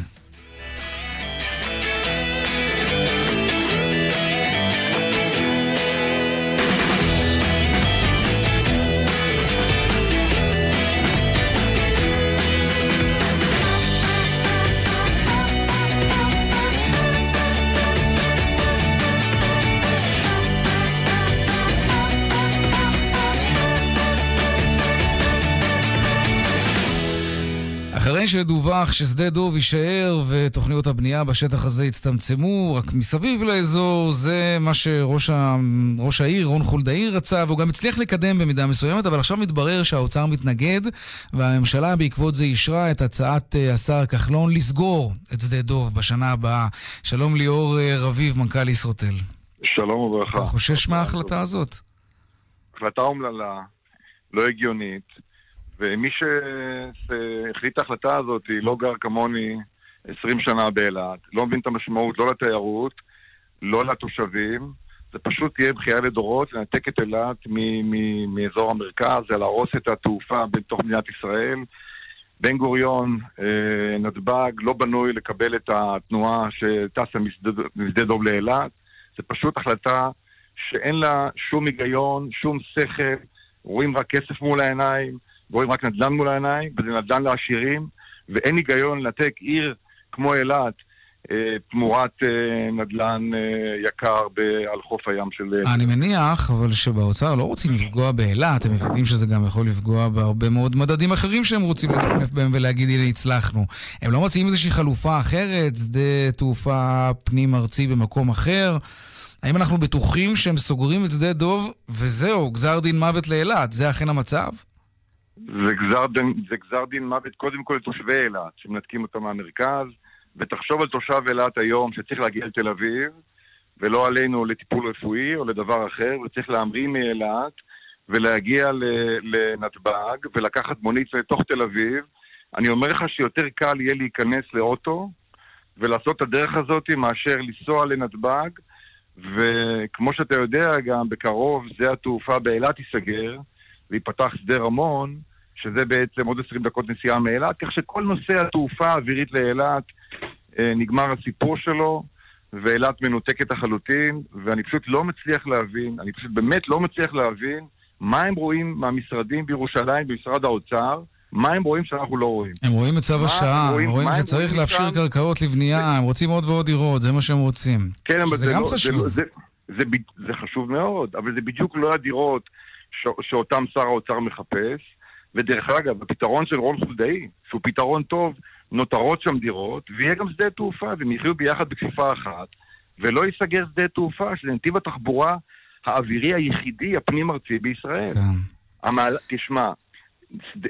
אחרי שדווח ששדה דוב יישאר ותוכניות הבנייה בשטח הזה יצטמצמו, רק מסביב לאזור, זה מה שראש ה... העיר רון חולדאי רצה, והוא גם הצליח לקדם במידה מסוימת, אבל עכשיו מתברר שהאוצר מתנגד, והממשלה בעקבות זה אישרה את הצעת השר כחלון לסגור את שדה דוב בשנה הבאה. שלום ליאור רביב, מנכ"ל ישרוטל. שלום וברכה. אתה חושש מההחלטה הזאת? החלטה אומללה. לא הגיונית, ומי שהחליט את ההחלטה הזאת לא גר כמוני 20 שנה באילת, לא מבין את המשמעות לא לתיירות, לא לתושבים, זה פשוט תהיה בכייה לדורות לנתק את אילת מאזור המרכז, זה להרוס את התעופה בתוך מדינת ישראל. בן גוריון, אה, נתב"ג, לא בנוי לקבל את התנועה שטסה משדה דוב לאילת. זה פשוט החלטה שאין לה שום היגיון, שום שכל, רואים רק כסף מול העיניים, רואים רק נדל"ן מול העיניים, וזה נדל"ן לעשירים, ואין היגיון לנתק עיר כמו אילת אה, תמורת אה, נדל"ן אה, יקר על חוף הים של... אני מניח, אבל שבאוצר לא רוצים לפגוע באילת, הם מבינים שזה גם יכול לפגוע בהרבה מאוד מדדים אחרים שהם רוצים לנפנף בהם ולהגיד, הנה, הצלחנו. הם לא מציעים איזושהי חלופה אחרת, שדה תעופה פנים-ארצי במקום אחר? האם אנחנו בטוחים שהם סוגרים את שדה דוב, וזהו, גזר דין מוות לאילת? זה אכן המצב? זה גזר, דין, זה גזר דין מוות קודם כל לתושבי אילת, שמנתקים אותם מהמרכז. ותחשוב על תושב אילת היום שצריך להגיע לתל אביב, ולא עלינו לטיפול רפואי או לדבר אחר, וצריך להמריא מאילת ולהגיע לנתב"ג ולקחת מונית לתוך תל אביב. אני אומר לך שיותר קל יהיה להיכנס לאוטו ולעשות את הדרך הזאת מאשר לנסוע לנתב"ג, וכמו שאתה יודע גם, בקרוב שדה התעופה באילת ייסגר, וייפתח שדה רמון, שזה בעצם עוד 20 דקות נסיעה מאילת, כך שכל נושא התעופה האווירית לאילת אה, נגמר הסיפור שלו, ואילת מנותקת לחלוטין, ואני פשוט לא מצליח להבין, אני פשוט באמת לא מצליח להבין מה הם רואים מהמשרדים בירושלים, במשרד האוצר, מה הם רואים שאנחנו לא רואים. הם רואים את צו השעה, הם רואים, רואים שצריך רואים לאפשר כאן... קרקעות לבנייה, זה... הם רוצים עוד ועוד דירות, זה מה שהם רוצים. כן, אבל זה גם לא, חשוב. זה, זה, זה, זה, זה חשוב מאוד, אבל זה בדיוק לא הדירות ש, שאותם שר האוצר מחפש. ודרך אגב, הפתרון של רון חולדאי, שהוא פתרון טוב, נותרות שם דירות, ויהיה גם שדה תעופה, והם יחיו ביחד בכפיפה אחת, ולא ייסגר שדה תעופה, שזה נתיב התחבורה האווירי היחידי הפנים-ארצי בישראל. כן. המעל... תשמע,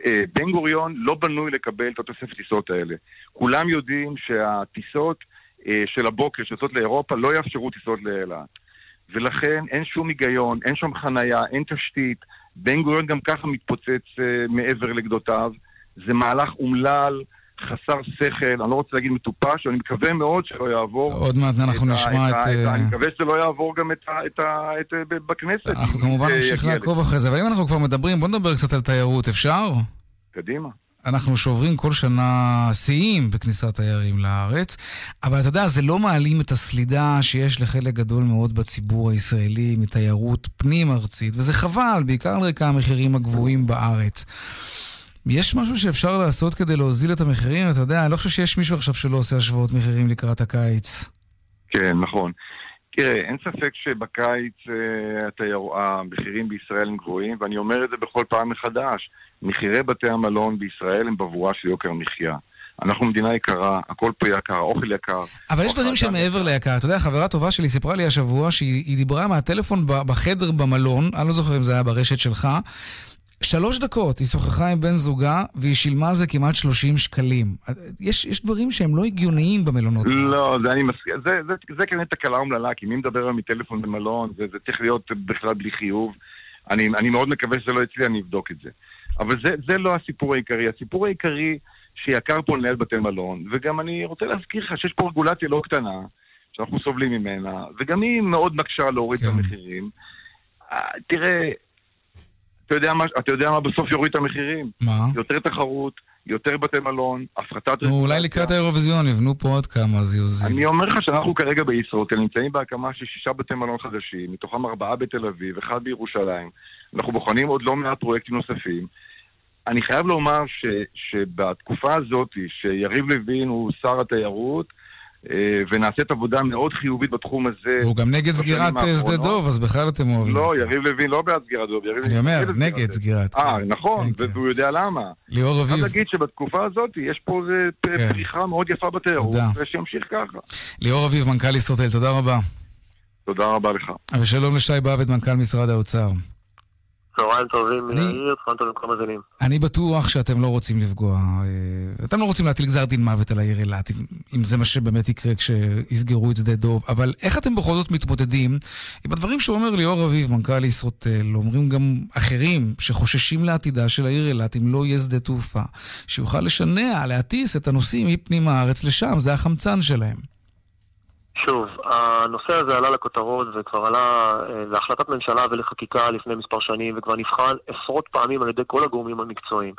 אה, בן גוריון לא בנוי לקבל את התוספת טיסות האלה. כולם יודעים שהטיסות אה, של הבוקר שיוצאות לאירופה לא יאפשרו טיסות לאילת. ולכן אין שום היגיון, אין שם חנייה, אין תשתית. בן גוריון גם ככה מתפוצץ uh, מעבר לגדותיו. זה מהלך אומלל, חסר שכל, אני לא רוצה להגיד מטופש, אני מקווה מאוד שלא יעבור. עוד מעט אנחנו נשמע את... אני מקווה שזה לא יעבור גם את ה... בכנסת. אנחנו כמובן נמשיך לעקוב אחרי זה, אבל אם אנחנו כבר מדברים, בוא נדבר קצת על תיירות, אפשר? קדימה. אנחנו שוברים כל שנה שיאים בכניסת תיירים לארץ, אבל אתה יודע, זה לא מעלים את הסלידה שיש לחלק גדול מאוד בציבור הישראלי מתיירות פנים-ארצית, וזה חבל, בעיקר על רקע המחירים הגבוהים בארץ. יש משהו שאפשר לעשות כדי להוזיל את המחירים? אתה יודע, אני לא חושב שיש מישהו עכשיו שלא עושה השוואות מחירים לקראת הקיץ. כן, נכון. תראה, אין ספק שבקיץ אה, התייר... המחירים בישראל הם גבוהים, ואני אומר את זה בכל פעם מחדש. מחירי בתי המלון בישראל הם בבואה של יוקר המחיה. אנחנו מדינה יקרה, הכל פה יקר, האוכל יקר. אבל יש דברים שהם מעבר ליקר. אתה יודע, חברה טובה שלי סיפרה לי השבוע שהיא דיברה מהטלפון בחדר במלון, אני לא זוכר אם זה היה ברשת שלך, שלוש דקות היא שוחחה עם בן זוגה והיא שילמה על זה כמעט 30 שקלים. יש, יש דברים שהם לא הגיוניים במלונות. לא, זה אני מסכים. זה, זה, זה, זה כנראה תקלה אומללה, כי מי מדבר היום מטלפון במלון, זה, זה צריך להיות בכלל בלי חיוב. אני, אני מאוד מקווה שזה לא אצלי, אני אבדוק את זה. אבל זה, זה לא הסיפור העיקרי. הסיפור העיקרי שיקר פה לנהל בתי מלון, וגם אני רוצה להזכיר לך שיש פה רגולציה לא קטנה, שאנחנו סובלים ממנה, וגם היא מאוד מקשה להוריד כן. את המחירים. אה, תראה, אתה יודע, מה, אתה יודע מה בסוף יוריד את המחירים? מה? יותר תחרות, יותר בתי מלון, הפחתת... נו, אולי לקראת האירוויזיון יבנו פה עוד כמה, אז יוזים. אני אומר לך שאנחנו כרגע בישרוטל נמצאים בהקמה של שישה בתי מלון חדשים, מתוכם ארבעה בתל אביב, אחד בירושלים. אנחנו בוחנים עוד לא מעט פרויקטים נוספים. אני חייב לומר ש, שבתקופה הזאת, שיריב לוין הוא שר התיירות, ונעשית עבודה מאוד חיובית בתחום הזה. הוא גם נגד סגירת אה, שדה דוב, אז בכלל אתם אוהבים. לא, יריב לוין לא בעד סגירת דוב. אני אומר, נגד סגירת. אה, נכון, כן, והוא יודע למה. ליאור אביב. אני אגיד שבתקופה הזאת יש פה כן. פריחה מאוד יפה בתיירות, ושימשיך ככה. ליאור אביב, מנכ"ל ישרוטל, תודה רבה. תודה רבה לך. ושלום לשי באבד, מנכ"ל משרד האוצר. צהריים טובים מהעיר, צהריים טובים כל המאזינים. אני בטוח שאתם לא רוצים לפגוע, אה, אתם לא רוצים להטיל גזר דין מוות על העיר אילת, אם זה מה שבאמת יקרה כשיסגרו את שדה דוב, אבל איך אתם בכל זאת מתמודדים עם הדברים שאומר ליאור אביב, מנכ"ל ישרוטל, אומרים גם אחרים שחוששים לעתידה של העיר אילת אם לא יהיה שדה תעופה, שיוכל לשנע, להטיס את הנוסעים מפנים הארץ לשם, זה החמצן שלהם. שוב, הנושא הזה עלה לכותרות וכבר עלה אה, להחלטת ממשלה ולחקיקה לפני מספר שנים וכבר נבחן עשרות פעמים על ידי כל הגורמים המקצועיים.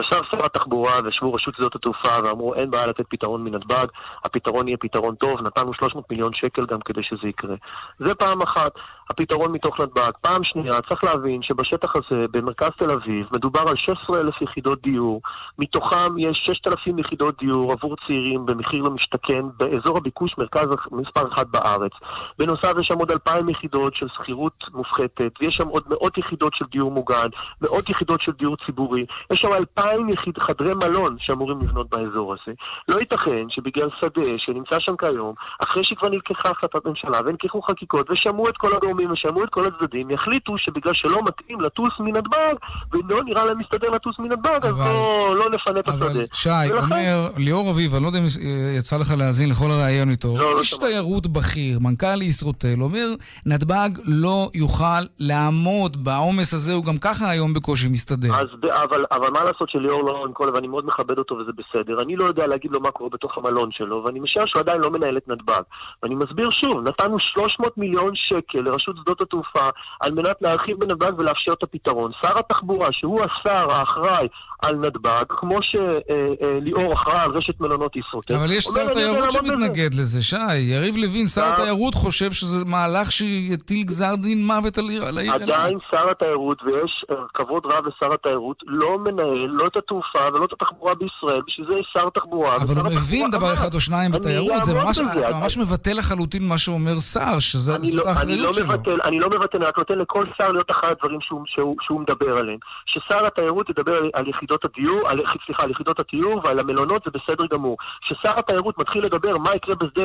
ישב שר התחבורה וישבו רשות שדות התעופה ואמרו אין בעיה לתת פתרון מנתב"ג, הפתרון יהיה פתרון טוב, נתנו 300 מיליון שקל גם כדי שזה יקרה. זה פעם אחת, הפתרון מתוך נתב"ג. פעם שנייה, צריך להבין שבשטח הזה, במרכז תל אביב, מדובר על 16,000 יחידות דיור, מתוכם יש 6,000 יחידות דיור עבור צעירים במחיר למשתכן באזור הביקוש מרכז מספר אחת בארץ. בנוסף יש שם עוד אלפיים יחידות של שכירות מופחתת, ויש שם עוד מאות יחידות של דיור מוגן, מאות יחידות של דיור ציבורי, יש שם אלפיים יחיד, חדרי מלון שאמורים לבנות באזור הזה. לא ייתכן שבגלל שדה שנמצא שם כיום, אחרי שכבר נלקחה החלטת ממשלה ונלקחו חקיקות ושמעו את כל הגורמים ושמעו את כל הצדדים, יחליטו שבגלל שלא מתאים לטוס מנתב"ג, ולא נראה להם מסתדר לטוס מנתב"ג, אבל... אז לא, לא נפנה את השדה. אבל שי, ולכן... אומר ליאור אביב, אני לא יודע אם יצא לך להאזין לכל הראיון איתו, לא, לא איש תיירות בכיר, מנכ"ל ישרוטל, אומר, נתב"ג לא יוכל לעמוד בעומס הזה, הוא גם ככה היום בקושי מסתדר. אז, אבל, אבל מה לעשות שליאור לא עם כל, ואני מאוד מכבד אותו וזה בסדר, אני לא יודע להגיד לו מה קורה בתוך המלון שלו, ואני משער שהוא עדיין לא מנהל את נתב"ג. ואני מסביר שוב, נתנו 300 מיליון שקל לרשות שדות התעופה על מנת להרחיב בנתב"ג ולאפשר את הפתרון. שר התחבורה, שהוא השר האחראי על נתב"ג, כמו שליאור אחראי על רשת מלונות ישרוטל. אבל יש שר תיירות שמתנגד לזה, שי. יריב לוין, שר התיירות, חושב שזה מהלך שיטיל גזר דין מוות על העיר אילת. עדיין שר התיירות, ויש אה, כבוד רב לשר התיירות, לא מנהל לא את התעופה ולא את התחבורה בישראל, בשביל זה יש שר תחבורה. אבל הוא מבין דבר אחד או שניים בתיירות, זה ממש מבטל לחלוטין מה שאומר שר, שזאת לא- האחריות לא שלו. אני לא מבטל, אני רק נותן לכל שר להיות אחרי הדברים שהוא מדבר עליהם. ששר התיירות ידבר על יחידות הדיור, סליחה, על יחידות התיור ועל המלונות, זה בסדר גמור. ששר התיירות מתחיל לדבר מה יקרה בשדה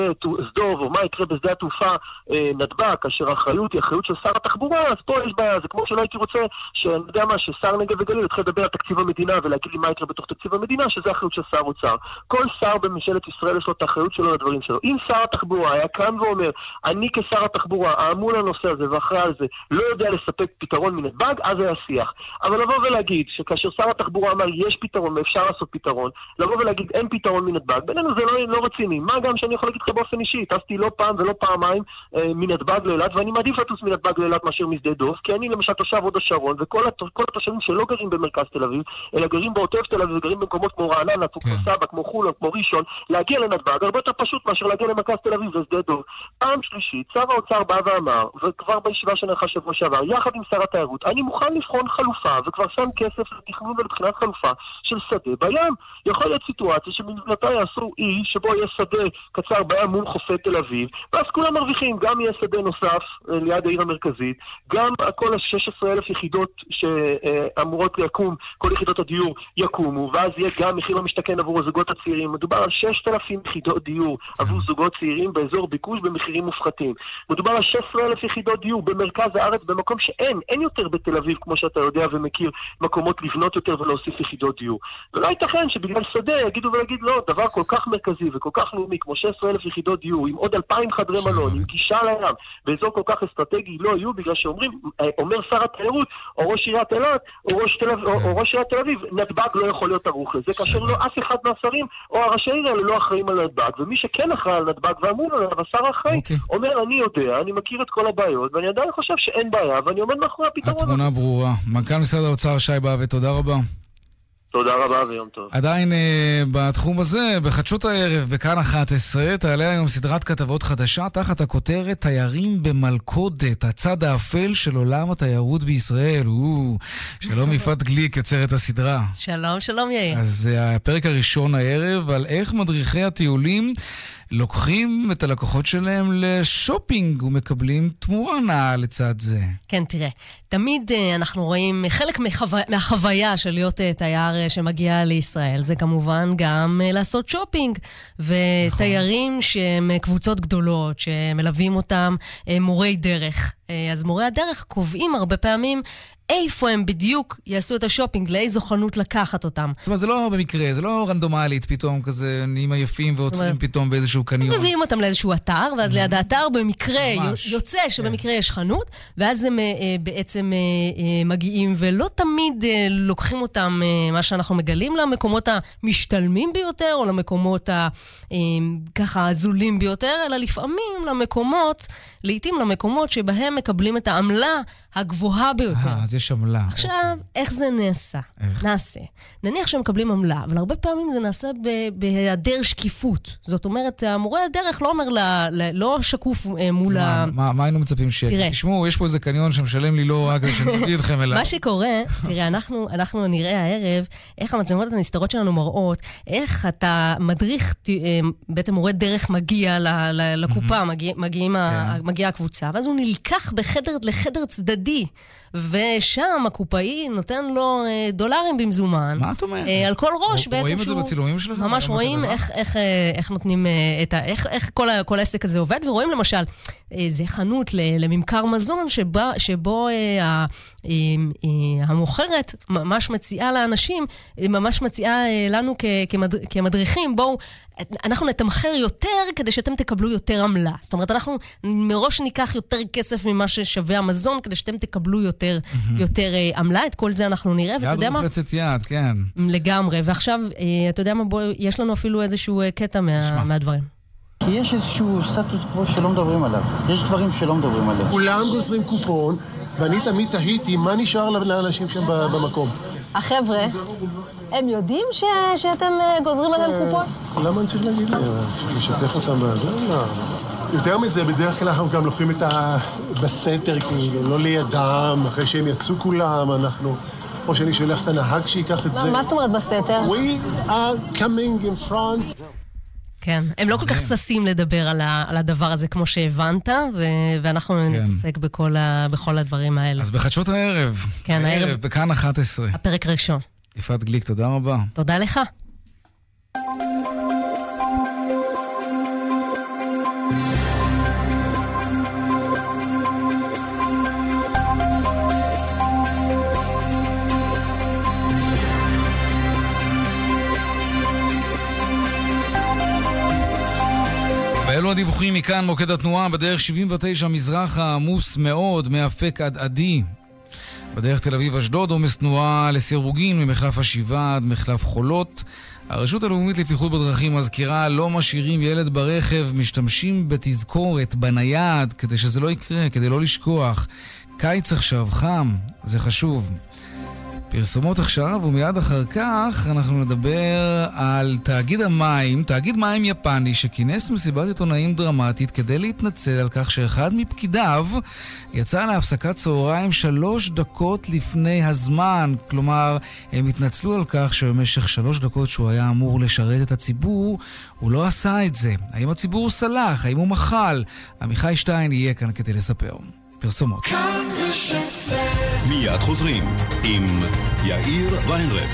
דוב, או מה יקרה בשדה התעופה אה, נתב"ג, כאשר האחריות היא אחריות של שר התחבורה, אז פה יש בעיה. זה כמו שלא הייתי רוצה, שאני יודע מה, ששר נגב וגליל יתחיל לדבר על תקציב המדינה ולהגיד לי מה יקרה בתוך תקציב המדינה, שזה אחריות של שר אוצר. כל שר בממשלת ישראל יש לו את האחריות שלו לדברים שלו. אם שר התחבורה היה קם ואומר, אני כשר התחבורה, האמון על הנושא הזה ואחראי על זה, לא יודע לספק פתרון מנתב"ג, אז היה שיח. אבל לבוא ולהגיד שכאשר שר התחבורה אמר יש פתרון ואפשר לעשות פתרון, לבוא ולהגיד אין פתרון מנתב"ג, בינינו זה לא, לא רציני. מה גם שאני יכול להגיד לך באופן אישי, טסתי לא פעם ולא פעמיים אה, מנתב"ג לאילת, ואני מעדיף לטוס מנתב"ג לאילת מאשר משדה דוב, כי אני למשל תושב הוד השרון, וכל הת, התושבים שלא גרים במרכז תל אביב, אלא גרים בעוטף תל אביב וגרים במקומות כמו רעננה, כמו כפר סבא, כמו חולון, כמו ראשון, להגיע לנתב"ג הרבה יותר פשוט מאשר להגיע למרכז תל אביב ושדה דוב. פעם שלישית, שר האוצר בא ואמר, וכבר בישיבה שנערכה שבוע שעבר, יחד עם שר התיירות, אני מוכן לבחון חלופה, וכבר שם כסף לתכנון ולבחינת חלופה של שדה בים. יכול להיות סיטואציה שבמבנתה יעשו אי שבו יהיה שדה קצר בים מול חופי תל אביב, ואז כולם מרוויחים, גם יהיה שדה נוסף אה, ליד העיר המרכזית, גם כל ה-16,000 יחידות שאמורות לקום, כל יחידות הדיור יקומו, ואז יהיה גם מחיר למשתכן עבור הזוגות הצעירים. מדובר על 6,000 יחידות דיור עבור זוגות צעירים באזור ביקוש במחירים מופחתים. מדובר על 16,000 יחידות דיור במרכז הארץ, במקום שאין, אין יותר בתל אביב, כמו שאתה יודע ומכיר, מקומות לבנות יותר ולהוסיף יחידות דיור. ולא ייתכן שבגלל שדה יגידו ולהגיד לא, דבר כל כך מרכזי וכל כך לאומי, כמו 16,000 יחידות דיור, עם עוד 2,000 חדרי מלון, עם גישה לים, באזור כל כך אסטרטגי, לא יהיו, בגלל שאומרים, אה, אומר שר התיירות, או ראש עיריית אילת, או ראש תל אביב, או ראש עיריית תל אביב, נתב"ג לא יכול להיות ערוך לזה, כאשר לא אף אחד מהשרים, או הראשי עיר האלה לא אחראים על נתב"ג, ומי שכן אחראי על נתב"ג ואמון עליו, השר האחראי, אומר, אני יודע, אני מכיר את כל הבעיות, ואני עדיין חושב שאין בעיה, ואני עומד מאחורי הפתרון. התמונה ברורה. מנכ"ל משרד האוצר שי באבי, תודה רבה. תודה רבה ויום טוב. עדיין uh, בתחום הזה, בחדשות הערב, בכאן 11, תעלה היום סדרת כתבות חדשה תחת הכותרת תיירים במלכודת, הצד האפל של עולם התיירות בישראל. או, שלום [laughs] יפעת גליק, יוצרת הסדרה. שלום, שלום יאיר. אז זה uh, הפרק הראשון הערב על איך מדריכי הטיולים לוקחים את הלקוחות שלהם לשופינג ומקבלים תמורה נאה לצד זה. כן, תראה, תמיד uh, אנחנו רואים חלק מחו... מהחוויה של להיות uh, תייר uh, שמגיע לישראל, זה כמובן גם לעשות שופינג. ותיירים נכון. שהם קבוצות גדולות, שמלווים אותם מורי דרך. אה, אז מורי הדרך קובעים הרבה פעמים איפה הם בדיוק יעשו את השופינג, לאיזו חנות לקחת אותם. זאת אומרת, זה לא במקרה, זה לא רנדומלית, פתאום כזה נהיים עייפים ועוצרים אומרת, פתאום באיזשהו קניון. מביאים אותם לאיזשהו אתר, ואז ליד האתר במקרה ממש. יוצא שבמקרה יש חנות, ואז הם אה, בעצם אה, אה, מגיעים, ולא תמיד אה, לוקחים אותם, אה, מה שאנחנו מגלים, למקומות המשתלמים ביותר, או למקומות ה- אה, ככה הזולים ביותר, אלא לפעמים למקומות, לעתים למקומות שבהם מקבלים את העמלה הגבוהה ביותר. אה, אז יש עמלה. עכשיו, איך זה נעשה? נעשה. נניח שמקבלים עמלה, אבל הרבה פעמים זה נעשה ב- בהיעדר שקיפות. זאת אומרת, המורה הדרך לא אומר לה, לה- לא שקוף אה, מול ה... מה, מה היינו מצפים ש... תראה. תשמעו, יש פה איזה קניון שמשלם לי לא רק שאני אתכם אליו. [laughs] מה שקורה, תראה, אנחנו, אנחנו נראה הערב איך המצלמות הנסתרות שלנו מראות, איך אתה מדריך, ת- אה, בעצם מורה דרך מגיע ל- ל- לקופה, מגיע, מגיעים ה- כן. מגיעה הקבוצה, ואז הוא נלקח בחדר, לחדר צדדי, ושם הקופאי נותן לו אה, דולרים במזומן. מה את אומרת? אה, על כל ראש בעצם רואים את זה שהוא- בצילומים שלכם? ממש רואים בכתבה? איך, איך, אה, איך נותנים אה, את ה... איך, איך כל, ה- כל העסק הזה עובד, ורואים למשל, זה חנות ל- לממכר מזון שבה, שבו אה, אה, אה, המוכרת ממש מציעה לאנשים, אה, ממש מציעה אה, לנו כ, כמד, כמדריכים, בואו, אנחנו נתמחר יותר כדי שאתם תקבלו יותר עמלה. זאת אומרת, אנחנו מראש ניקח יותר כסף ממה ששווה המזון, כדי שאתם תקבלו יותר, יותר אה, עמלה. את כל זה אנחנו נראה, ואתה יודע יד מה? רוחצת יד, כן. לגמרי. ועכשיו, אה, אתה יודע מה, בוא, יש לנו אפילו איזשהו אה, קטע מה, מהדברים. כי יש איזשהו סטטוס קוו שלא מדברים עליו. יש דברים שלא מדברים עליהם. כולם גוזרים קופון, ואני תמיד תהיתי מה נשאר לאנשים שם ב- במקום. החבר'ה, הם יודעים ש, שאתם אה, גוזרים עליהם קופון? למה אני צריך להגיד להם? צריך לשתף אותם בזה? לא. יותר מזה, בדרך כלל אנחנו גם לוקחים את ה... בסתר, כאילו, לא לידם, אחרי שהם יצאו כולם, אנחנו... או שאני שולח את הנהג שייקח את זה. מה זאת אומרת בסתר? We are coming in front. כן, הם לא כל כך ששים לדבר על, ה, על הדבר הזה כמו שהבנת, ו, ואנחנו כן. נתעסק בכל, ה, בכל הדברים האלה. אז בחדשות הערב. כן, הערב. בכאן 11. הפרק ראשון. יפעת גליק, תודה רבה. תודה לך. ואלו הדיווחים מכאן, מוקד התנועה, בדרך 79 מזרחה, עמוס מאוד, מאפק עד עדי. בדרך תל אביב-אשדוד, עומס תנועה לסירוגין ממחלף השבעה עד מחלף חולות. הרשות הלאומית לבטיחות בדרכים מזכירה, לא משאירים ילד ברכב, משתמשים בתזכורת, בנייד, כדי שזה לא יקרה, כדי לא לשכוח. קיץ עכשיו, חם, זה חשוב. פרסומות עכשיו, ומיד אחר כך אנחנו נדבר על תאגיד המים, תאגיד מים יפני שכינס מסיבת עיתונאים דרמטית כדי להתנצל על כך שאחד מפקידיו יצא להפסקת צהריים שלוש דקות לפני הזמן. כלומר, הם התנצלו על כך שבמשך שלוש דקות שהוא היה אמור לשרת את הציבור, הוא לא עשה את זה. האם הציבור סלח? האם הוא מחל? עמיחי שטיין יהיה כאן כדי לספר. פרסומות. מיד חוזרים עם יאיר ויינרב.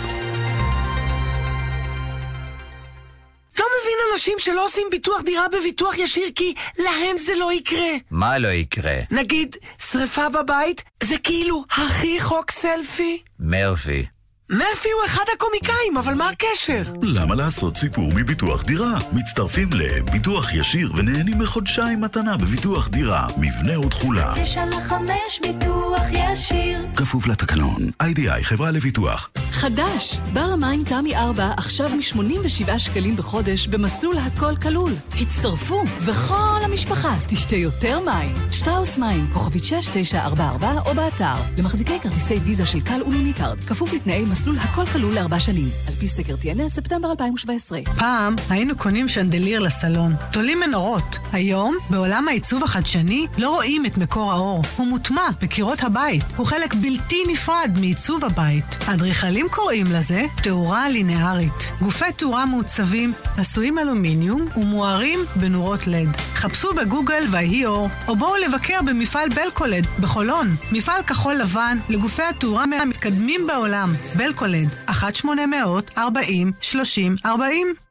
לא מבין אנשים שלא עושים ביטוח דירה בביטוח ישיר כי להם זה לא יקרה. מה לא יקרה? נגיד, שריפה בבית זה כאילו הכי חוק סלפי. מרפי. מרפי הוא אחד הקומיקאים, אבל מה הקשר? למה לעשות סיפור מביטוח דירה? מצטרפים לביטוח ישיר ונהנים מחודשיים מתנה בביטוח דירה, מבנה ותכולה. תשע לחמש ביטוח ישיר. כפוף לתקנון, איי-די-איי חברה לביטוח. חדש! בר המים תמי 4 עכשיו מ-87 שקלים בחודש במסלול הכל כלול. הצטרפו, וכל המשפחה תשתה יותר מים. שטראוס מים, כוכבית 6944 או באתר. למחזיקי כרטיסי ויזה של כאל ולאומי קארד, כפוף לתנאי מסלול הכל כלול לארבע שנים. על פי סקר TNS, ספטמבר 2017. פעם היינו קונים שנדליר לסלון, תולים מנורות. היום, בעולם העיצוב החדשני, לא רואים את מקור האור. הוא מוטמע בקירות הבית. הוא חלק בלתי נפרד מעיצוב הבית. אדריכלים קוראים לזה תאורה לינארית. גופי תאורה מעוצבים, עשויים אלומיניום ומוארים בנורות לד. חפשו בגוגל ויהי אור, או בואו לבקר במפעל בלקולד בחולון. מפעל כחול לבן לגופי התאורה מהמתקדמים בעולם. בלקולד, 1-800-40-30-40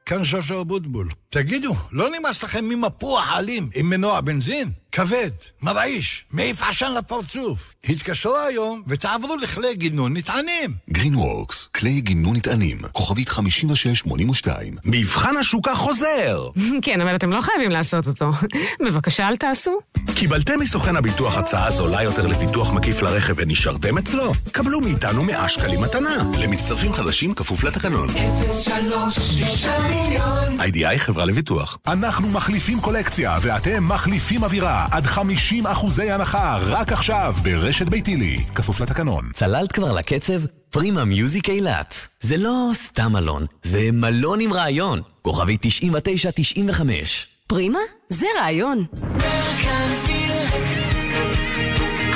כאן שושו אבוטבול. תגידו, לא נמאס לכם ממפוח עלים עם מנוע בנזין? כבד, מרעיש, מעיף עשן לפרצוף. התקשרו היום ותעברו לכלי גינון נטענים. גרינוורקס, כלי גינון נטענים, כוכבית 5682. מבחן השוקה חוזר! [laughs] כן, אבל אתם לא חייבים לעשות אותו. [laughs] בבקשה, אל תעשו. קיבלתם מסוכן הביטוח הצעה זולה יותר לביטוח מקיף לרכב ונשארתם אצלו? קבלו מאיתנו 100 שקלים מתנה. למצטרפים חדשים כפוף לתקנון. 03 מיליון. איי-די-איי חברה לביטוח. אנחנו מחליפים קולקציה, ואתם מחליפים אווירה. עד 50 אחוזי הנחה, רק עכשיו, ברשת ביתילי. כפוף לתקנון. צללת כבר לקצב? פרימה מיוזיק אילת. זה לא סתם מלון, זה מלון עם רעיון. כוכבי 9995. פרימה? זה רעיון. מרקנטיל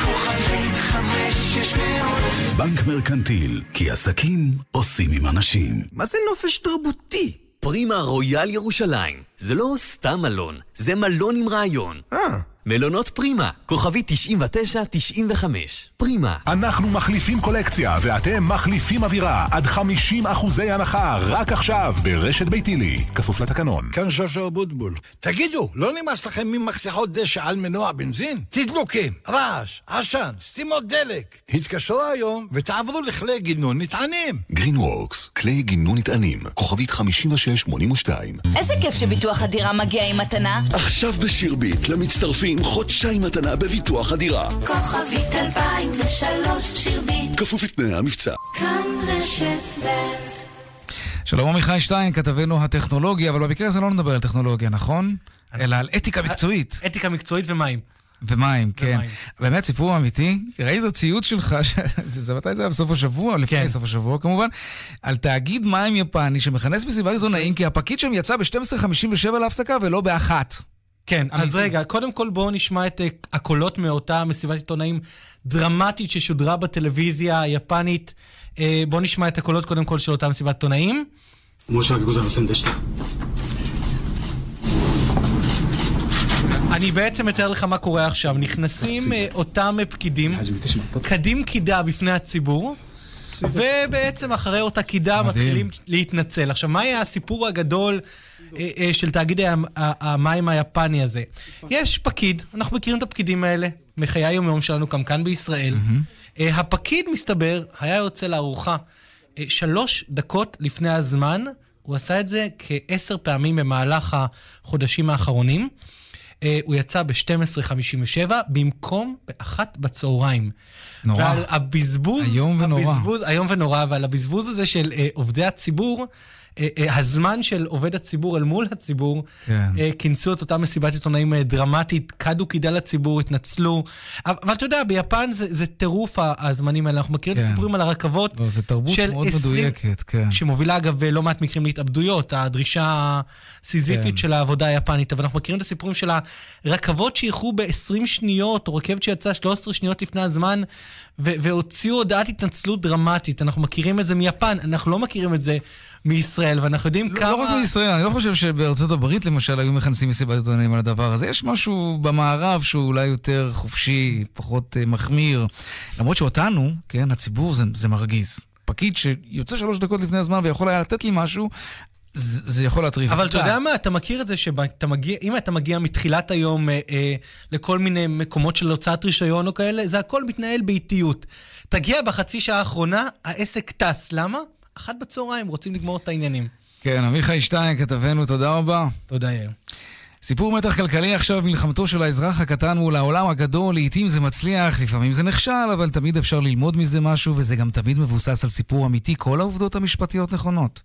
כוכבית 5600 בנק מרקנטיל, כי עסקים עושים עם אנשים. מה זה נופש תרבותי? פרימה רויאל ירושלים. זה לא סתם מלון, זה מלון עם רעיון. אה. מלונות פרימה, כוכבי 9995. פרימה. אנחנו מחליפים קולקציה, ואתם מחליפים אווירה. עד 50 אחוזי הנחה, רק עכשיו, ברשת ביתילי. כפוף לתקנון. כאן שושו אבוטבול. תגידו, לא נמאס לכם ממסכות דשא על מנוע בנזין? תדלוקים, רעש, עשן, סתימות דלק. התקשרו היום ותעברו לכלי גינון נטענים. גרינוורקס, כלי גינון נטענים, כוכבית 5682. איזה כיף שביטוח הדירה מגיע עם מתנה. עכשיו בשירביט למצטרפים חודשיים מתנה בביטוח הדירה. כוכבית 2003 שירביט. כפוף לתנאי המבצע. כאן רשת ב' שלום עמיחי שטיין, כתבנו הטכנולוגי, אבל במקרה הזה לא נדבר על טכנולוגיה, נכון? אלא על אתיקה מקצועית. אתיקה מקצועית ומים. ומים, כן. באמת, סיפור אמיתי. ראית ציוץ שלך, [laughs] ש- וזה מתי זה היה? בסוף השבוע, לפני כן. סוף השבוע כמובן, על תאגיד מים יפני שמכנס מסיבת עיתונאים, כי הפקיד שם יצא ב-12:57 להפסקה ולא באחת. כן, אמיתי. אז רגע, קודם כל בואו נשמע את אה, הקולות מאותה מסיבת עיתונאים דרמטית ששודרה בטלוויזיה היפנית. אה, בואו נשמע את הקולות קודם כל של אותה מסיבת עיתונאים. אני בעצם אתאר לך מה קורה עכשיו. נכנסים אה, אותם פקידים, קדים קידה בפני הציבור. ובעצם אחרי אותה קידה מתחילים להתנצל. עכשיו, מה היה הסיפור הגדול של תאגיד הים- ה- המים היפני הזה? יש פקיד, אנחנו מכירים את הפקידים האלה מחיי היום-יום שלנו גם כאן בישראל. אה, הפקיד, מסתבר, היה יוצא לארוחה אה, שלוש דקות לפני הזמן. הוא עשה את זה כעשר פעמים במהלך החודשים האחרונים. אה, הוא יצא ב-12.57 במקום באחת בצהריים. נורא. ועל הבזבוז... איום ונורא. הבזבוז, איום ונורא, ועל הבזבוז הזה של אה, עובדי הציבור, אה, אה, הזמן של עובד הציבור אל מול הציבור, כן. אה, כינסו את אותה מסיבת עיתונאים אה, דרמטית, קדו קידה לציבור, התנצלו. אבל, אתה יודע, ביפן זה, זה טירוף הזמנים האלה. אנחנו מכירים את כן. הסיפורים על הרכבות לא, זו תרבות של מאוד 20 מדויקת, כן. שמובילה אגב לא מעט מקרים להתאבדויות, הדרישה הסיזיפית כן. של העבודה היפנית, אבל אנחנו מכירים את הסיפורים של הרכבות שאיחרו ב-20 שניות, או רכבת שיצאה 13 שניות לפני הזמן, והוציאו הודעת התנצלות דרמטית. אנחנו מכירים את זה מיפן, אנחנו לא מכירים את זה מישראל, ואנחנו יודעים לא, כמה... לא רק בישראל, אני לא חושב שבארצות הברית למשל היו מכנסים מסיבת עיתונאים על הדבר הזה. יש משהו במערב שהוא אולי יותר חופשי, פחות uh, מחמיר. למרות שאותנו, כן, הציבור זה, זה מרגיז. פקיד שיוצא שלוש דקות לפני הזמן ויכול היה לתת לי משהו, זה, זה יכול להטריף. אבל אתה יודע מה, אתה מכיר את זה שאתה מגיע, אם אתה מגיע מתחילת היום אה, אה, לכל מיני מקומות של הוצאת רישיון או כאלה, זה הכל מתנהל באיטיות. תגיע בחצי שעה האחרונה, העסק טס. למה? אחת בצהריים, רוצים לגמור את העניינים. כן, עמיחי שטיין, כתבנו, תודה רבה. תודה, יאיר. סיפור מתח כלכלי עכשיו, מלחמתו של האזרח הקטן מול העולם הגדול, לעתים זה מצליח, לפעמים זה נכשל, אבל תמיד אפשר ללמוד מזה משהו, וזה גם תמיד מבוסס על סיפור אמיתי, כל העובדות המשפטיות נכונות.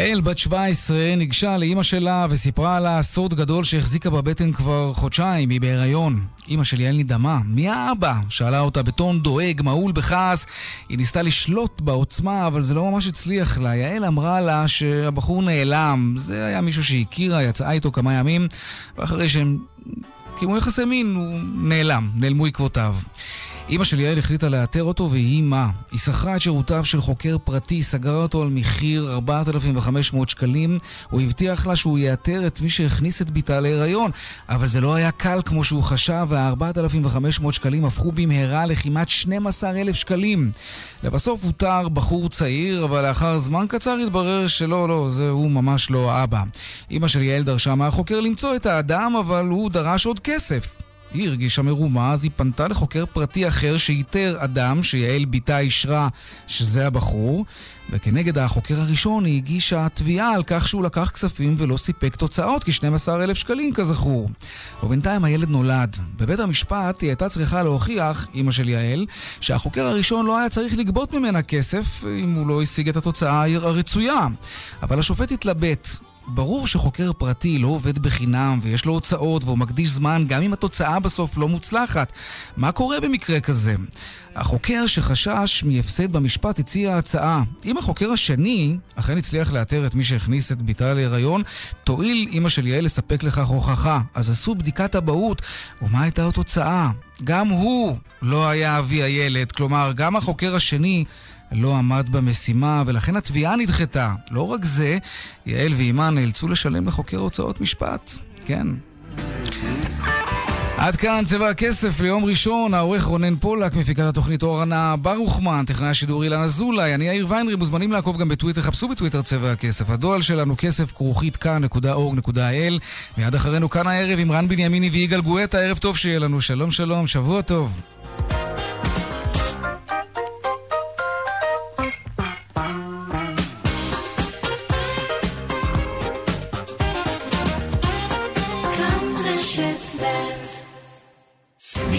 יעל, בת 17, ניגשה לאימא שלה וסיפרה לה סוד גדול שהחזיקה בבטן כבר חודשיים, היא בהיריון. אימא של יעל נדהמה, מי האבא? שאלה אותה בטון דואג, מהול בכעס. היא ניסתה לשלוט בעוצמה, אבל זה לא ממש הצליח לה. יעל אמרה לה שהבחור נעלם. זה היה מישהו שהכירה, יצאה איתו כמה ימים, ואחרי שהם קיימו יחסי מין, הוא נעלם, נעלמו עקבותיו. אמא של יעל החליטה לאתר אותו ויהי מה. היא שכרה את שירותיו של חוקר פרטי, סגרה אותו על מחיר 4,500 שקלים. הוא הבטיח לה שהוא יאתר את מי שהכניס את ביתה להיריון. אבל זה לא היה קל כמו שהוא חשב, וה-4,500 שקלים הפכו במהרה לכמעט 12,000 שקלים. לבסוף הותר בחור צעיר, אבל לאחר זמן קצר התברר שלא, לא, זה הוא ממש לא האבא. אמא של יעל דרשה מהחוקר למצוא את האדם, אבל הוא דרש עוד כסף. היא הרגישה מרומה, אז היא פנתה לחוקר פרטי אחר שאיתר אדם שיעל בתה אישרה שזה הבחור, וכנגד החוקר הראשון היא הגישה תביעה על כך שהוא לקח כספים ולא סיפק תוצאות, כ-12,000 שקלים כזכור. ובינתיים הילד נולד. בבית המשפט היא הייתה צריכה להוכיח, אימא של יעל, שהחוקר הראשון לא היה צריך לגבות ממנה כסף אם הוא לא השיג את התוצאה הרצויה. אבל השופט התלבט. ברור שחוקר פרטי לא עובד בחינם ויש לו הוצאות והוא מקדיש זמן גם אם התוצאה בסוף לא מוצלחת. מה קורה במקרה כזה? החוקר שחשש מהפסד במשפט הציע הצעה. אם החוקר השני אכן הצליח לאתר את מי שהכניס את ביתה להיריון, תואיל אמא של יעל לספק לכך הוכחה. אז עשו בדיקת אבהות, ומה הייתה התוצאה? גם הוא לא היה אבי הילד, כלומר, גם החוקר השני לא עמד במשימה, ולכן התביעה נדחתה. לא רק זה, יעל ואימה נאלצו לשלם לחוקר הוצאות משפט. כן. עד כאן צבע הכסף ליום ראשון, העורך רונן פולק, מפיקת התוכנית אורנה ברוכמן, טכנאי השידור אילן אזולאי, אני יאיר ויינרי, מוזמנים לעקוב גם בטוויטר, חפשו בטוויטר צבע הכסף. הדואל שלנו כסף כרוכית כאן.org.il מיד אחרינו כאן הערב עם רן בנימיני ויגאל גואטה, ערב טוב שיהיה לנו, שלום שלום, שבוע טוב.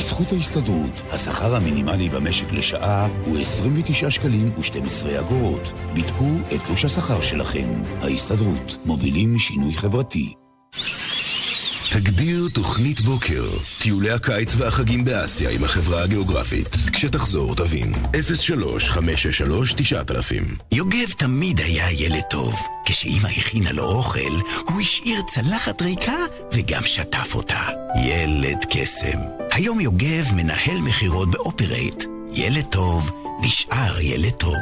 בזכות ההסתדרות, השכר המינימלי במשק לשעה הוא 29 שקלים ו-12 אגורות. בדקו את תלוש השכר שלכם. ההסתדרות, מובילים שינוי חברתי. תגדיר תוכנית בוקר. טיולי הקיץ והחגים באסיה עם החברה הגיאוגרפית. כשתחזור תבין. 03-563-9000 יוגב תמיד היה ילד טוב. כשאימא הכינה לו אוכל, הוא השאיר צלחת ריקה וגם שטף אותה. ילד קסם. היום יוגב מנהל מכירות באופרייט. ילד טוב נשאר ילד טוב.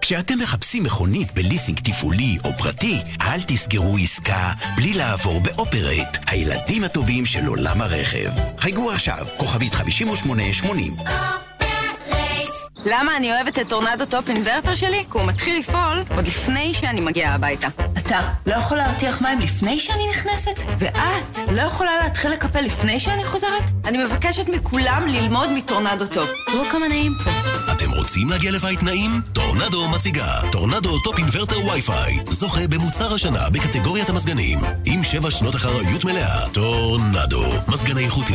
כשאתם מחפשים מכונית בליסינג תפעולי או פרטי, אל תסגרו עסקה בלי לעבור באופרייט, הילדים הטובים של עולם הרכב. חייגו עכשיו, כוכבית 5880. למה אני אוהבת את טורנדו טופ אינוורטר שלי? כי הוא מתחיל לפעול עוד לפני שאני מגיעה הביתה. אתה לא יכול להרתיח מים לפני שאני נכנסת? ואת לא יכולה להתחיל לקפל לפני שאני חוזרת? אני מבקשת מכולם ללמוד מטורנדו טופ. תראו כמה נעים פה. אתם רוצים להגיע לבית נעים? טורנדו מציגה טורנדו טופ אינוורטר וויי-פיי זוכה במוצר השנה בקטגוריית המזגנים עם שבע שנות אחריות מלאה טורנדו מזגן איכותי